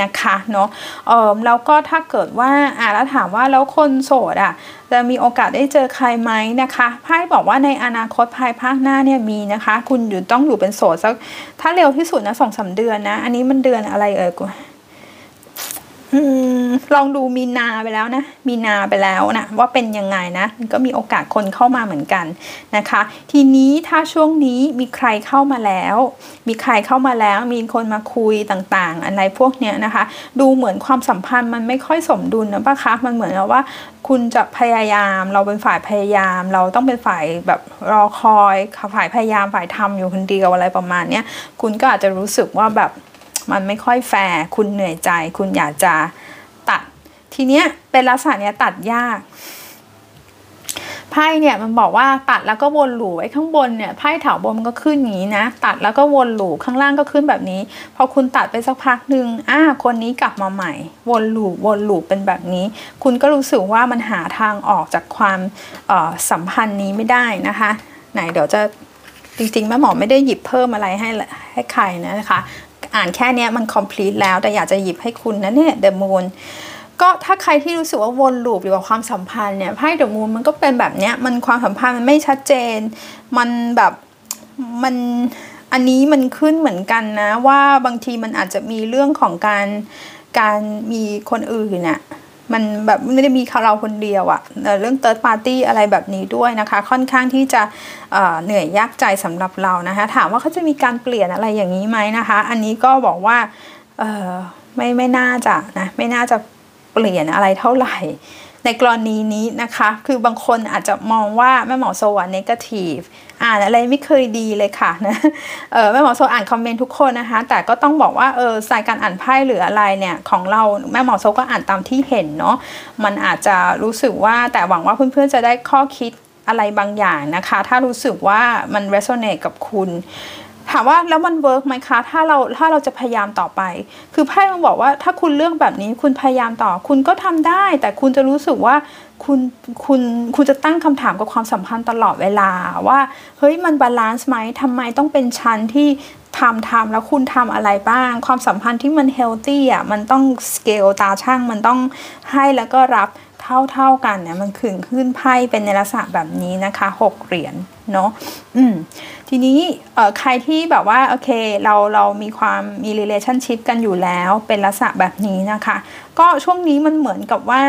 นะคะเนาะเออแล้วก็ถ้าเกิดว่าอ่าแล้วถามว่าแล้วคนโสดอะจะมีโอกาสได้เจอใครไหมนะคะไพ่บอกว่าในอนาคตภายภาคหน้าเนี่ยมีนะคะ คุณอยู่ต้องอยู่เป็นโสดสักถ้าเร็วที่สุดนะสองสาเดือนนะ อันนี้มันเดือนอะไรเอ่ยกู ลองดูมีนาไปแล้วนะ มีนาไปแล้วนะว่าเป็นยังไงนะก็มีโอกาสคนเข้ามาเหมือนกันนะคะ ทีนี้ถ้าช่วงนี้มีใครเข้ามาแล้ว มีใครเข้ามาแล้ว มีคนมาคุยต่างๆ อะไรพวกเนี้ยนะคะ ดูเหมือนความสัมพันธ์มันไม่ค่อยสมดุลนะปะคะมันเหมือนกับว่าคุณจะพยายามเราเป็นฝ่ายพยายาม เราต้องเป็นฝ่ายแบบรอคอยฝ่ายพยายามฝ่ายทำอยู่คนเดียวอะไรประมาณเนี้ยคุณก็อาจจะรู้สึกว่าแบบ มันไม่ค่อยแฟร์คุณเหนื่อยใจ คุณอยากจะตัด ทีเนี้ยเป็นลักษณะเนี้ยตัดยากไพ่เนี่ยมันบอกว่าตัดแล้วก็วนหลูไอ้ข้างบนเนี่ยไพ่แถวบนมันก็ขึ้นอย่างนี้นะ ตัดแล้วก็วนหลูข้างล่างก็ขึ้นแบบนี้ พอคุณตัดไปสักพักหนึ่งอ่าคนนี้กลับมาใหม่ วนหลูวนหลูเป็นแบบนี้ คุณก็รู้สึกว่ามันหาทางออกจากความสัมพันธ์นี้ไม่ได้นะคะ ไหนเดี๋ยวจะจริงๆแม่หมอไม่ได้หยิบเพิ่มอะไรให้ให้ใครนะคะ อ่านแค่นี้มัน complete แล้วแต่อยากจะหยิบให้คุณนะเนี่ย The Moon ก็ถ้าใครที่รู้สึกว่าวนลูปอยู่กับความสัมพันธ์เนี่ยไพ่เดอะมูนมันก็เป็นแบบเนี้ยมันความสัมพันธ์มันไม่ชัดเจน มันแบบมันอันนี้มันขึ้นเหมือนกันนะ ว่าบางทีมันอาจจะมีเรื่องของการการมีคนอื่นน่ะ มันแบบไม่ได้มีเราคนเดียวอะเรื่อง third party อะไรแบบนี้ด้วยนะคะ ค่อนข้างที่จะเหนื่อยยากใจสำหรับเรานะคะ ถามว่าเขาจะมีการเปลี่ยนอะไรอย่างนี้ไหมนะคะ อันนี้ก็บอกว่าไม่ไม่น่าจะนะไม่น่าจะเปลี่ยนอะไรเท่าไหร่ ในกรณีนี้นะคะ คือบางคนอาจจะมองว่าแม่หมอโซว่า negative อ่านอะไรไม่เคยดีเลยค่ะนะเออแม่หมอโซอ่านคอมเมนต์ทุกคนนะคะ แต่ก็ต้องบอกว่าเออสายการอ่านไพ่หรืออะไรเนี่ยของเราแม่หมอโซก็อ่านตามที่เห็นเนาะมันอาจจะรู้สึกว่าแต่หวังว่าเพื่อนๆจะได้ข้อคิดอะไรบางอย่างนะคะ ถ้ารู้สึกว่ามัน resonate กับคุณ ถามว่าแล้วมัน work ไหมคะ ถ้าเราถ้าเราจะพยายามต่อไป คือไพ่มันบอกว่าถ้าคุณเรื่องแบบนี้คุณพยายามต่อ คุณก็ทำได้ แต่คุณจะรู้สึกว่าคุณคุณคุณจะตั้งคำถามกับความสัมพันธ์ตลอดเวลาว่า เฮ้ยมัน balance ไหมทำไมต้องเป็นชั้นที่ทำทำแล้วคุณทำอะไรบ้าง ความสัมพันธ์ที่มัน healthy อะมันต้องสเกลตาชั่งมันต้องให้แล้วก็รับเท่าเท่ากันเนี่ยมันขึ้นขึ้นไพ่เป็นในลักษณะแบบนี้นะคะหกเหรียญเนาะอืม ทีนี้ใครที่แบบว่าโอเคเราเรามีความมี relationship กันอยู่แล้วเป็นลักษณะแบบนี้นะคะ ก็ช่วงนี้มันเหมือนกับว่า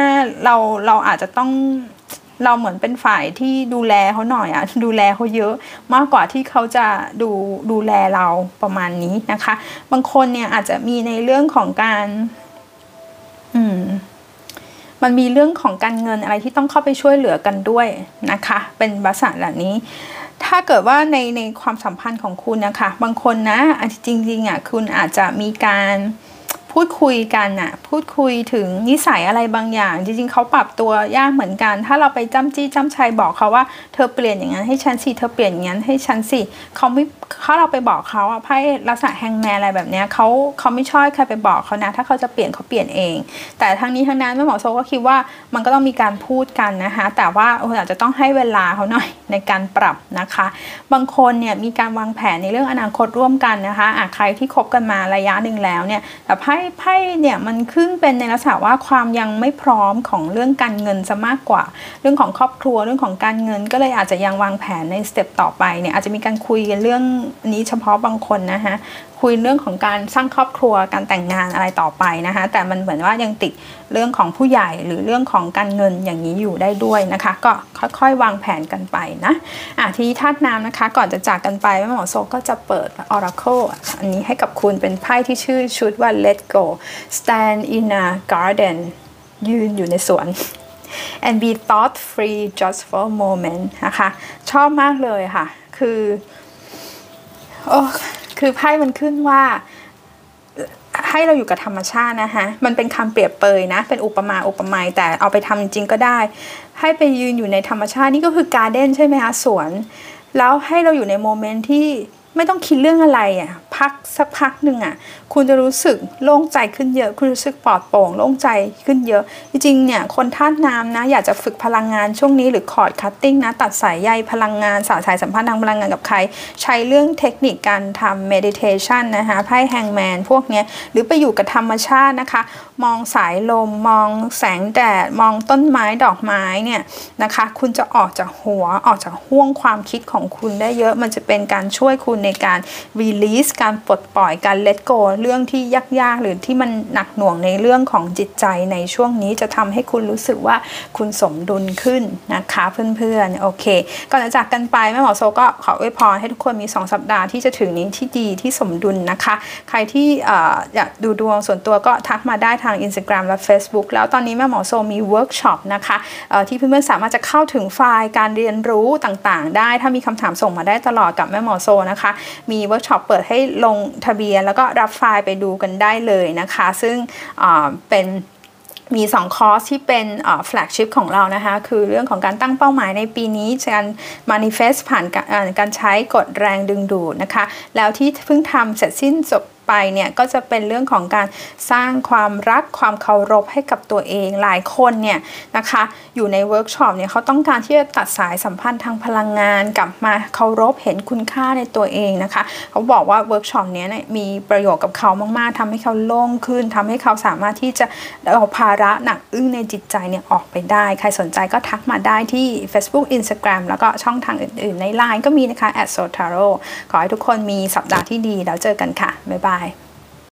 เราเราอาจจะต้องเราเหมือนเป็นฝ่ายที่ดูแลเขาหน่อยอะดูแลเขาเยอะมากกว่าที่เขาจะดูดูแลเราประมาณนี้นะคะ บางคนเนี่ยอาจจะมีในเรื่องของการ อืมมันมีเรื่องของการเงินอะไรที่ต้องเข้าไปช่วยเหลือกันด้วยนะคะ เป็นภาษาเหล่านี้ ถ้าเกิดว่าในในความสัมพันธ์ของคุณนะคะ บางคนนะจริงๆอะคุณอาจจะมีการ พูดคุยกันน่ะพูดคุยถึงนิสัยอะไรบางอย่าง จริงๆเขาปรับตัวยากเหมือนกัน ถ้าเราไปจ้ำจี้จ้ำชัยบอกเขาว่าเธอเปลี่ยนอย่างนั้นให้ฉันสิเธอเปลี่ยนอย่างนั้นให้ฉันสิเขาไม่ถ้าเราไปบอกเขาอะไพ่ลักษณะแฮงแมนอะไรแบบเนี้ยเขาเขาไม่ชอบใครไปบอกเขานะ ถ้าเขาจะเปลี่ยนเขาเปลี่ยนเอง แต่ทั้งนี้ทั้งนั้นแม่หมอโซก็คิดว่ามันก็ต้องมีการพูดกันนะคะแต่ว่าอาจจะต้องให้เวลาเขาหน่อยในการปรับนะคะ บางคนเนี่ยมีการวางแผนในเรื่องอนาคตร่วมกันนะคะอะใครที่คบกันมาระยะหนึ่งแล้วเนี่ยแต่ไพ่ไพ่เนี่ยมันขึ้นเป็นในลักษณะว่าความยังไม่พร้อมของเรื่องการเงินซะมากกว่า เรื่องของครอบครัวเรื่องของการเงิน ก็เลยอาจจะยังวางแผนในสเต็ปต่อไปเนี่ยอาจจะมีการคุยกันเรื่องนี้เฉพาะบางคนนะคะคุยเรื่องของการสร้างครอบครัวการแต่งงานอะไรต่อไปนะคะแต่มันเหมือนว่ายังติดเรื่องของผู้ใหญ่หรือเรื่องของการเงินอย่างนี้อยู่ได้ด้วยนะคะ ก็ค่อยๆ วางแผนกันไปนะอะทีธาตุน้ำนะคะ ก่อนจะจากกันไปแม่หมอโซก็จะเปิด Oracle อันนี้ให้กับคุณเป็นไพ่ที่ชื่อชุดว่า Let Go Stand in a Garden ยืนอยู่ในสวน and be thought free just for a moment นะคะ ชอบมากเลยค่ะ คือ โอ้ คือไพ่มันขึ้นว่าให้เราอยู่กับธรรมชาตินะคะมันเป็นคำเปรียบเปยนะ เป็นอุปมาอุปไมยแต่เอาไปทำจริงก็ได้ ให้ไปยืนอยู่ในธรรมชาตินี่ก็คือการเด้นใช่ไหมคะสวน แล้วให้เราอยู่ในโมเมนต์ที่ไม่ต้องคิดเรื่องอะไรอะ พักสักพักหนึ่งอะคุณจะรู้สึกโล่งใจขึ้นเยอะ คุณรู้สึกปลอดโปร่งโล่งใจขึ้นเยอะ จริงๆเนี่ยคนธาตุน้ำนะ อยากจะฝึกพลังงานช่วงนี้หรือ cord cutting นะ ตัดสายใยพลังงานสายสายสัมพันธ์ทางพลังงานกับใคร ใช้เรื่องเทคนิคการทำ meditation นะคะไพ่ Hanged Man พวกเนี้ยหรือไปอยู่กับธรรมชาตินะคะ มองสายลม มองแสงแดด มองต้นไม้ดอกไม้เนี่ยนะคะ คุณจะออกจากหัวออกจากห้วงความคิดของคุณได้เยอะมันจะเป็นการช่วยคุณในการ release การการปลดปล่อยการ let go เรื่องที่ยากๆ หรือที่มันหนักหน่วงในเรื่องของจิตใจในช่วงนี้จะทำให้คุณรู้สึกว่าคุณสมดุลขึ้นนะคะเพื่อนๆโอเคก่อนจะจากกันไปแม่หมอโซก็ขออวยพรให้ทุกคนมี 2 สัปดาห์ที่จะถึงนี้ที่ดีที่สมดุลนะคะ ใครที่อยากดูดวงส่วนตัวก็ทักมาได้ทาง Instagram และ Facebook แล้วตอนนี้แม่หมอโซมีเวิร์กช็อปนะคะที่เพื่อนๆสามารถจะเข้าถึงไฟล์การเรียนรู้ต่างๆ ได้ถ้ามีคำถามส่งมาได้ตลอดกับแม่หมอโซนะคะ มีเวิร์กช็อปเปิดให้ลงทะเบียนแล้วก็รับไฟล์ไปดูกันได้เลยนะคะ ซึ่งเป็นมี 2 คอร์สที่เป็น flagship ของเรานะคะ คือเรื่องของการตั้งเป้าหมายในปีนี้ การ manifest ผ่านการใช้กฎแรงดึงดูดนะคะ แล้วที่เพิ่งทำเสร็จสิ้นจบไปเนี่ยก็จะเป็นเรื่องของการสร้างความรักความเคารพให้กับตัวเองหลายคนเนี่ยนะคะอยู่ในเวิร์กช็อปเนี่ยเขาต้องการที่จะตัดสายสัมพันธ์ทางพลังงานกลับมาเคารพเห็นคุณค่าในตัวเองนะคะ เขาบอกว่าเวิร์กช็อปเนี่ยมีประโยชน์กับเขามาก ๆทำให้เขาโล่งขึ้นทำให้เขาสามารถที่จะเอาภาระหนักอึ้งในจิตใจเนี่ยออกไปได้ ใครสนใจก็ทักมาได้ที่ Facebook Instagram แล้วก็ช่องทางอื่น ๆ ใน Line ก็มีนะคะ sotaro ขอให้ทุกคนมีสัปดาห์ที่ดีแล้วเจอกันค่ะบ๊ายบาย Bye.